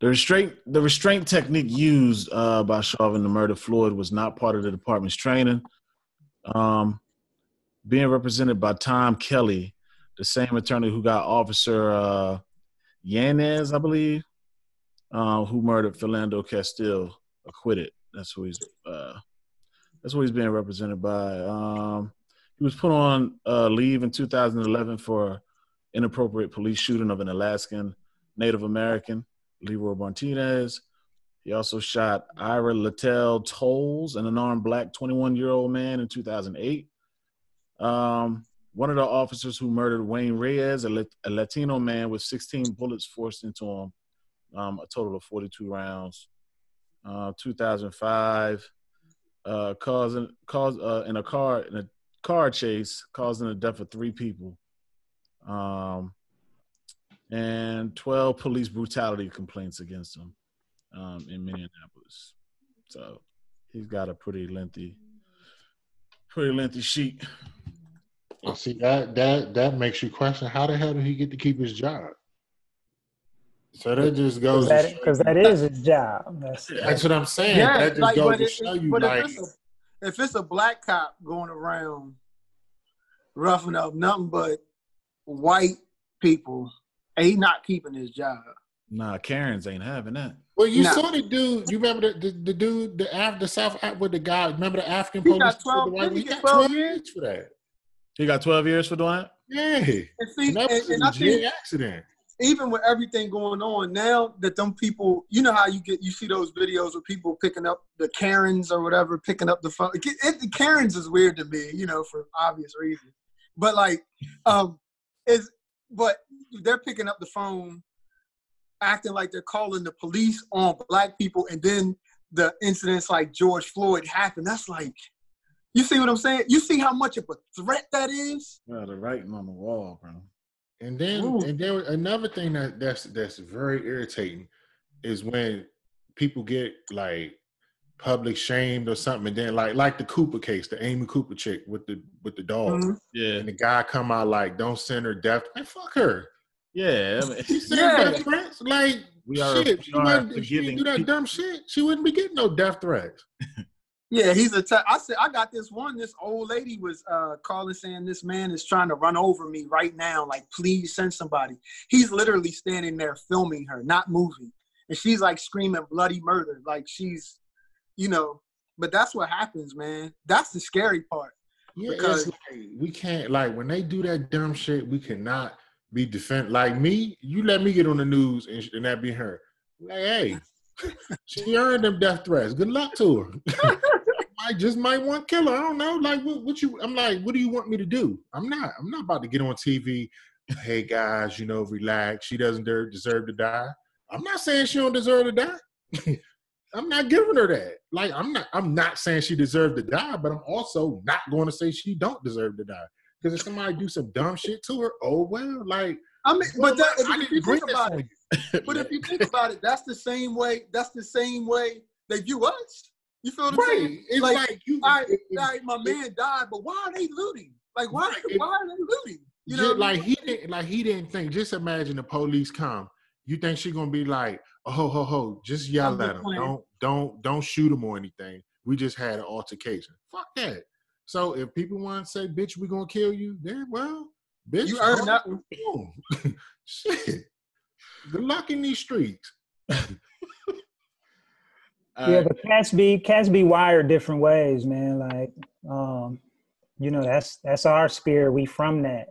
The restraint the restraint technique used uh, by Chauvin to murder Floyd was not part of the department's training. Um, being represented by Tom Kelly, the same attorney who got Officer uh, Yanez, I believe, uh, who murdered Philando Castile, acquitted. That's who he's. Uh, that's what he's being represented by. Um, he was put on uh, leave in 2011 for inappropriate police shooting of an Alaskan Native American, Leroy Martinez. He also shot Ira Latrell Toles, an unarmed black 21 year old man, in 2008. Um, one of the officers who murdered Wayne Reyes, a, a Latino man with 16 bullets forced into him, um, a total of 42 rounds. Uh, 2005, uh, causing cause uh, in a car in a car chase, causing the death of three people. Um, and 12 police brutality complaints against him um, in Minneapolis. So he's got a pretty lengthy, pretty lengthy sheet. See that that that makes you question how the hell did he get to keep his job? So that just goes. Because that, show 'cause you- that is his job. That's, That's what I'm saying. Yeah, that just like, goes to it, show you, but like, if, it's a, if it's a black cop going around roughing up nothing but white people, he not keeping his job. Nah, Karens ain't having that. well, you No. saw the dude. You remember the, the, the dude, the Af, the South with the guy. Remember the African He police? got 12 the white- he he got 12 12 years? years for that. He got 12 years for doing that. Yeah, And see, and that was and a I think accident. Even with everything going on now that them people, you know how you get you see those videos of people picking up the Karens or whatever, picking up the phone. It, it, Karens is weird to me, you know, for obvious reasons. But like, um, is but they're picking up the phone, acting like they're calling the police on black people, and then the incidents like George Floyd happen. That's like, you see what I'm saying? You see how much of a threat that is? Yeah, the writing on the wall, bro. And then, Ooh. and then another thing that that's that's very irritating is when people get like public shamed or something, and then like like the Cooper case, the Amy Cooper chick with the with the dog, Mhm. Yeah, and the guy come out like, "Don't send her death." Man, fuck her. yeah. I mean, She sent Yeah. death threats. Like We are- shit. we she are wouldn't, if she didn't do that people. dumb shit, she wouldn't be getting no death threats. Yeah, he's a. Te- I said I got this one. This old lady was uh calling saying this man is trying to run over me right now. Like, please send somebody. He's literally standing there filming her, not moving, and she's like screaming bloody murder, like she's, you know. But that's what happens, man. That's the scary part. Yeah, Because- like we can't like when they do that dumb shit, we cannot be defend like me. You let me get on the news and, and that be her. Like, hey, she earned them death threats. Good luck to her. I just might want to kill her. I don't know. Like, what, what you? I'm like, what do you want me to do? I'm not. I'm not about to get on TV. Hey guys, you know, relax. She doesn't deserve to die. I'm not saying she don't deserve to die. I'm not giving her that. Like, I'm not. I'm not saying she deserved to die, but I'm also not going to say she don't deserve to die. Because if somebody do some dumb shit to her, oh well. Like, I mean, but that, I if you think about it, but if you think about it, that's the same way. That's the same way they view us. You feel what I'm saying? Right. It's Like, like, you. All right, it- it- all right, my man died, but why are they looting? Like, why? Right, Why are they looting? You know, I like mean? he didn't like he didn't think. Just imagine the police come. You think she gonna be like, oh ho ho ho, just yell at him. Don't don't don't shoot him or anything. We just had an altercation. Fuck that. So if people want to say, "Bitch, we gonna kill you," then well, bitch, You earned that. Shit. Good luck in these streets. Yeah, right. but cats be cats be wired different ways, man. Like, um, you know, that's that's our spirit. We from that.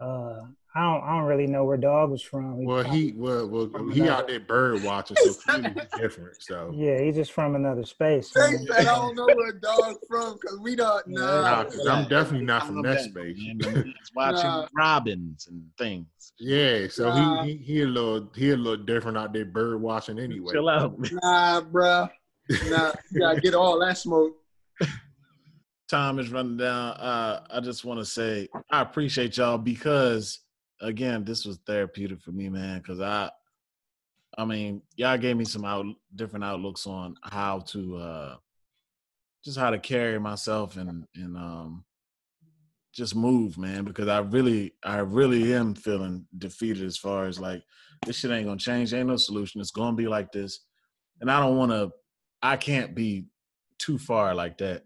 Uh, I don't I don't really know where dog was from. He Well, he well, well he another- out there bird watching, so clearly different. So yeah, he's just from another space. Say man. I don't know where dog from because we don't Yeah, know. Nah, 'cause I'm definitely not from that space. man. The watching Nah. Robins and things. yeah, so Nah. he, he he a little he a little different out there bird watching anyway. Chill out. Nah, bruh. Nah, you gotta get all that smoke. time is running down. Uh, I just want to say I appreciate y'all because again, this was therapeutic for me, man. Because I, I mean, y'all gave me some out different outlooks on how to, uh just how to carry myself and and um just move, man. Because I really, I really am feeling defeated as far as like this shit ain't gonna change. Ain't no solution. It's gonna be like this, and I don't want to. I can't be too far like that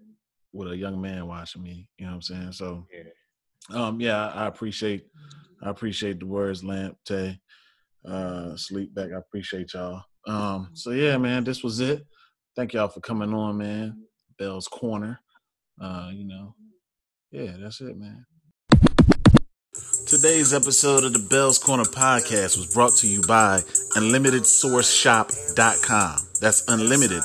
with a young man watching me. You know what I'm saying? So, um, yeah, I appreciate, I appreciate the words, Lamp, Tay, uh, Sleep Back. I appreciate y'all. Um, so yeah, man, this was it. Thank y'all for coming on, man. Bell's Corner. Uh, you know, yeah, that's it, man. Today's episode of the Bell's Corner podcast was brought to you by UnlimitedSourceShop.com. That's unlimited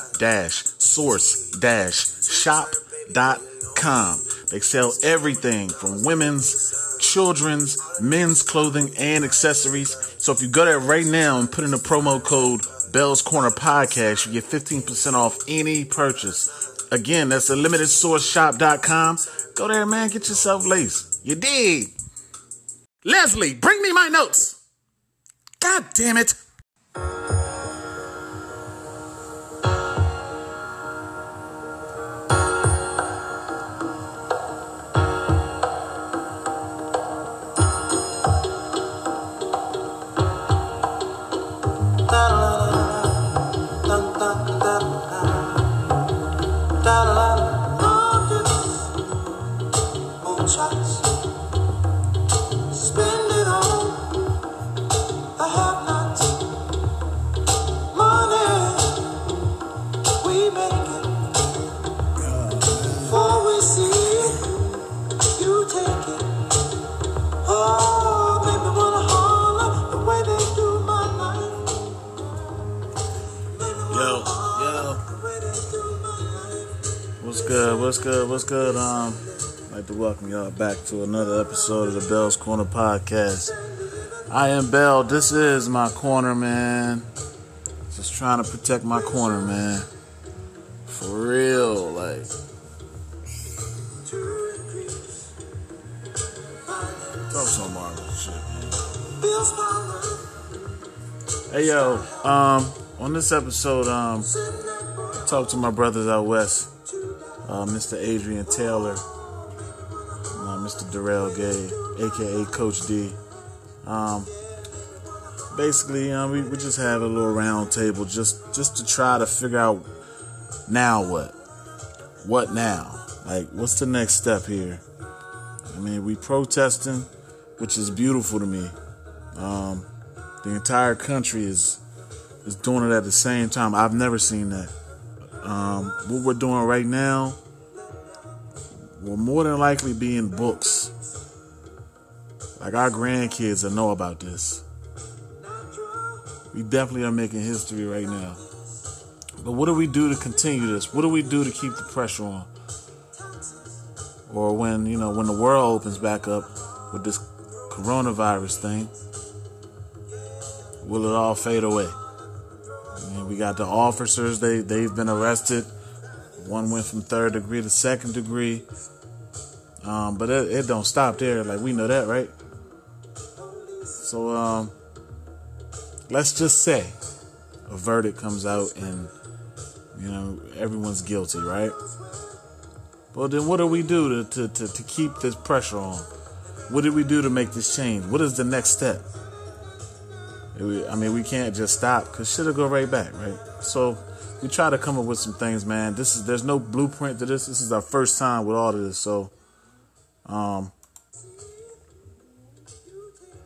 source shop.com. They sell everything from women's, children's, men's clothing, and accessories. So if you go there right now and put in the promo code Bell's Corner Podcast, you get 15% off any purchase. Again, that's UnlimitedSourceShop.com. Go there, man. Get yourself laced. You dig? Leslie, bring me my notes. God damn it. Good? What's good? What's good? Um, I'd like to welcome y'all back to another episode of the Bell's Corner podcast. I am Bell. This is my corner, man. Just trying to protect my corner, man. For real, like. Talk some Marvel shit. Hey yo, um, on this episode, um, I talked to my brothers out west, uh, Mr. Adrian Taylor, uh, Mr. Darrell Gay, aka Coach D. Um, basically, we, we just have a little round table just just to try to figure out now what, what now, like what's the next step here. I mean, we protesting, which is beautiful to me. Um, the entire country is is doing it at the same time. I've never seen that. Um, what we're doing right now will more than likely be in books. Like our grandkids will know about this. We definitely are making history right now. But what do we do to continue this? What do we do to keep the pressure on? Or when, you know, when the world opens back up with this coronavirus thing, will it all fade away? I mean, we got the officers, they, they've been arrested. One went from third degree to second degree. Um, but it, it don't stop there. Like, we know that, right? So, um, let's just say a verdict comes out and, you know, everyone's guilty, right? Well, then what do we do to, to, to, to keep this pressure on? What did we do to make this change? What is the next step? I mean, we can't just stop because shit'll go right back, right? So we try to come up with some things, man. This is there's no blueprint to this. This is our first time with all of this, so um,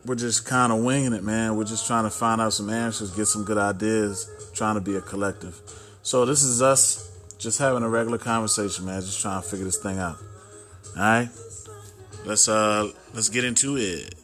we're just kind of winging it, man. We're just trying to find out some answers, get some good ideas, trying to be a collective. So this is us just having a regular conversation, man. Just trying to figure this thing out. All right, let's uh let's get into it.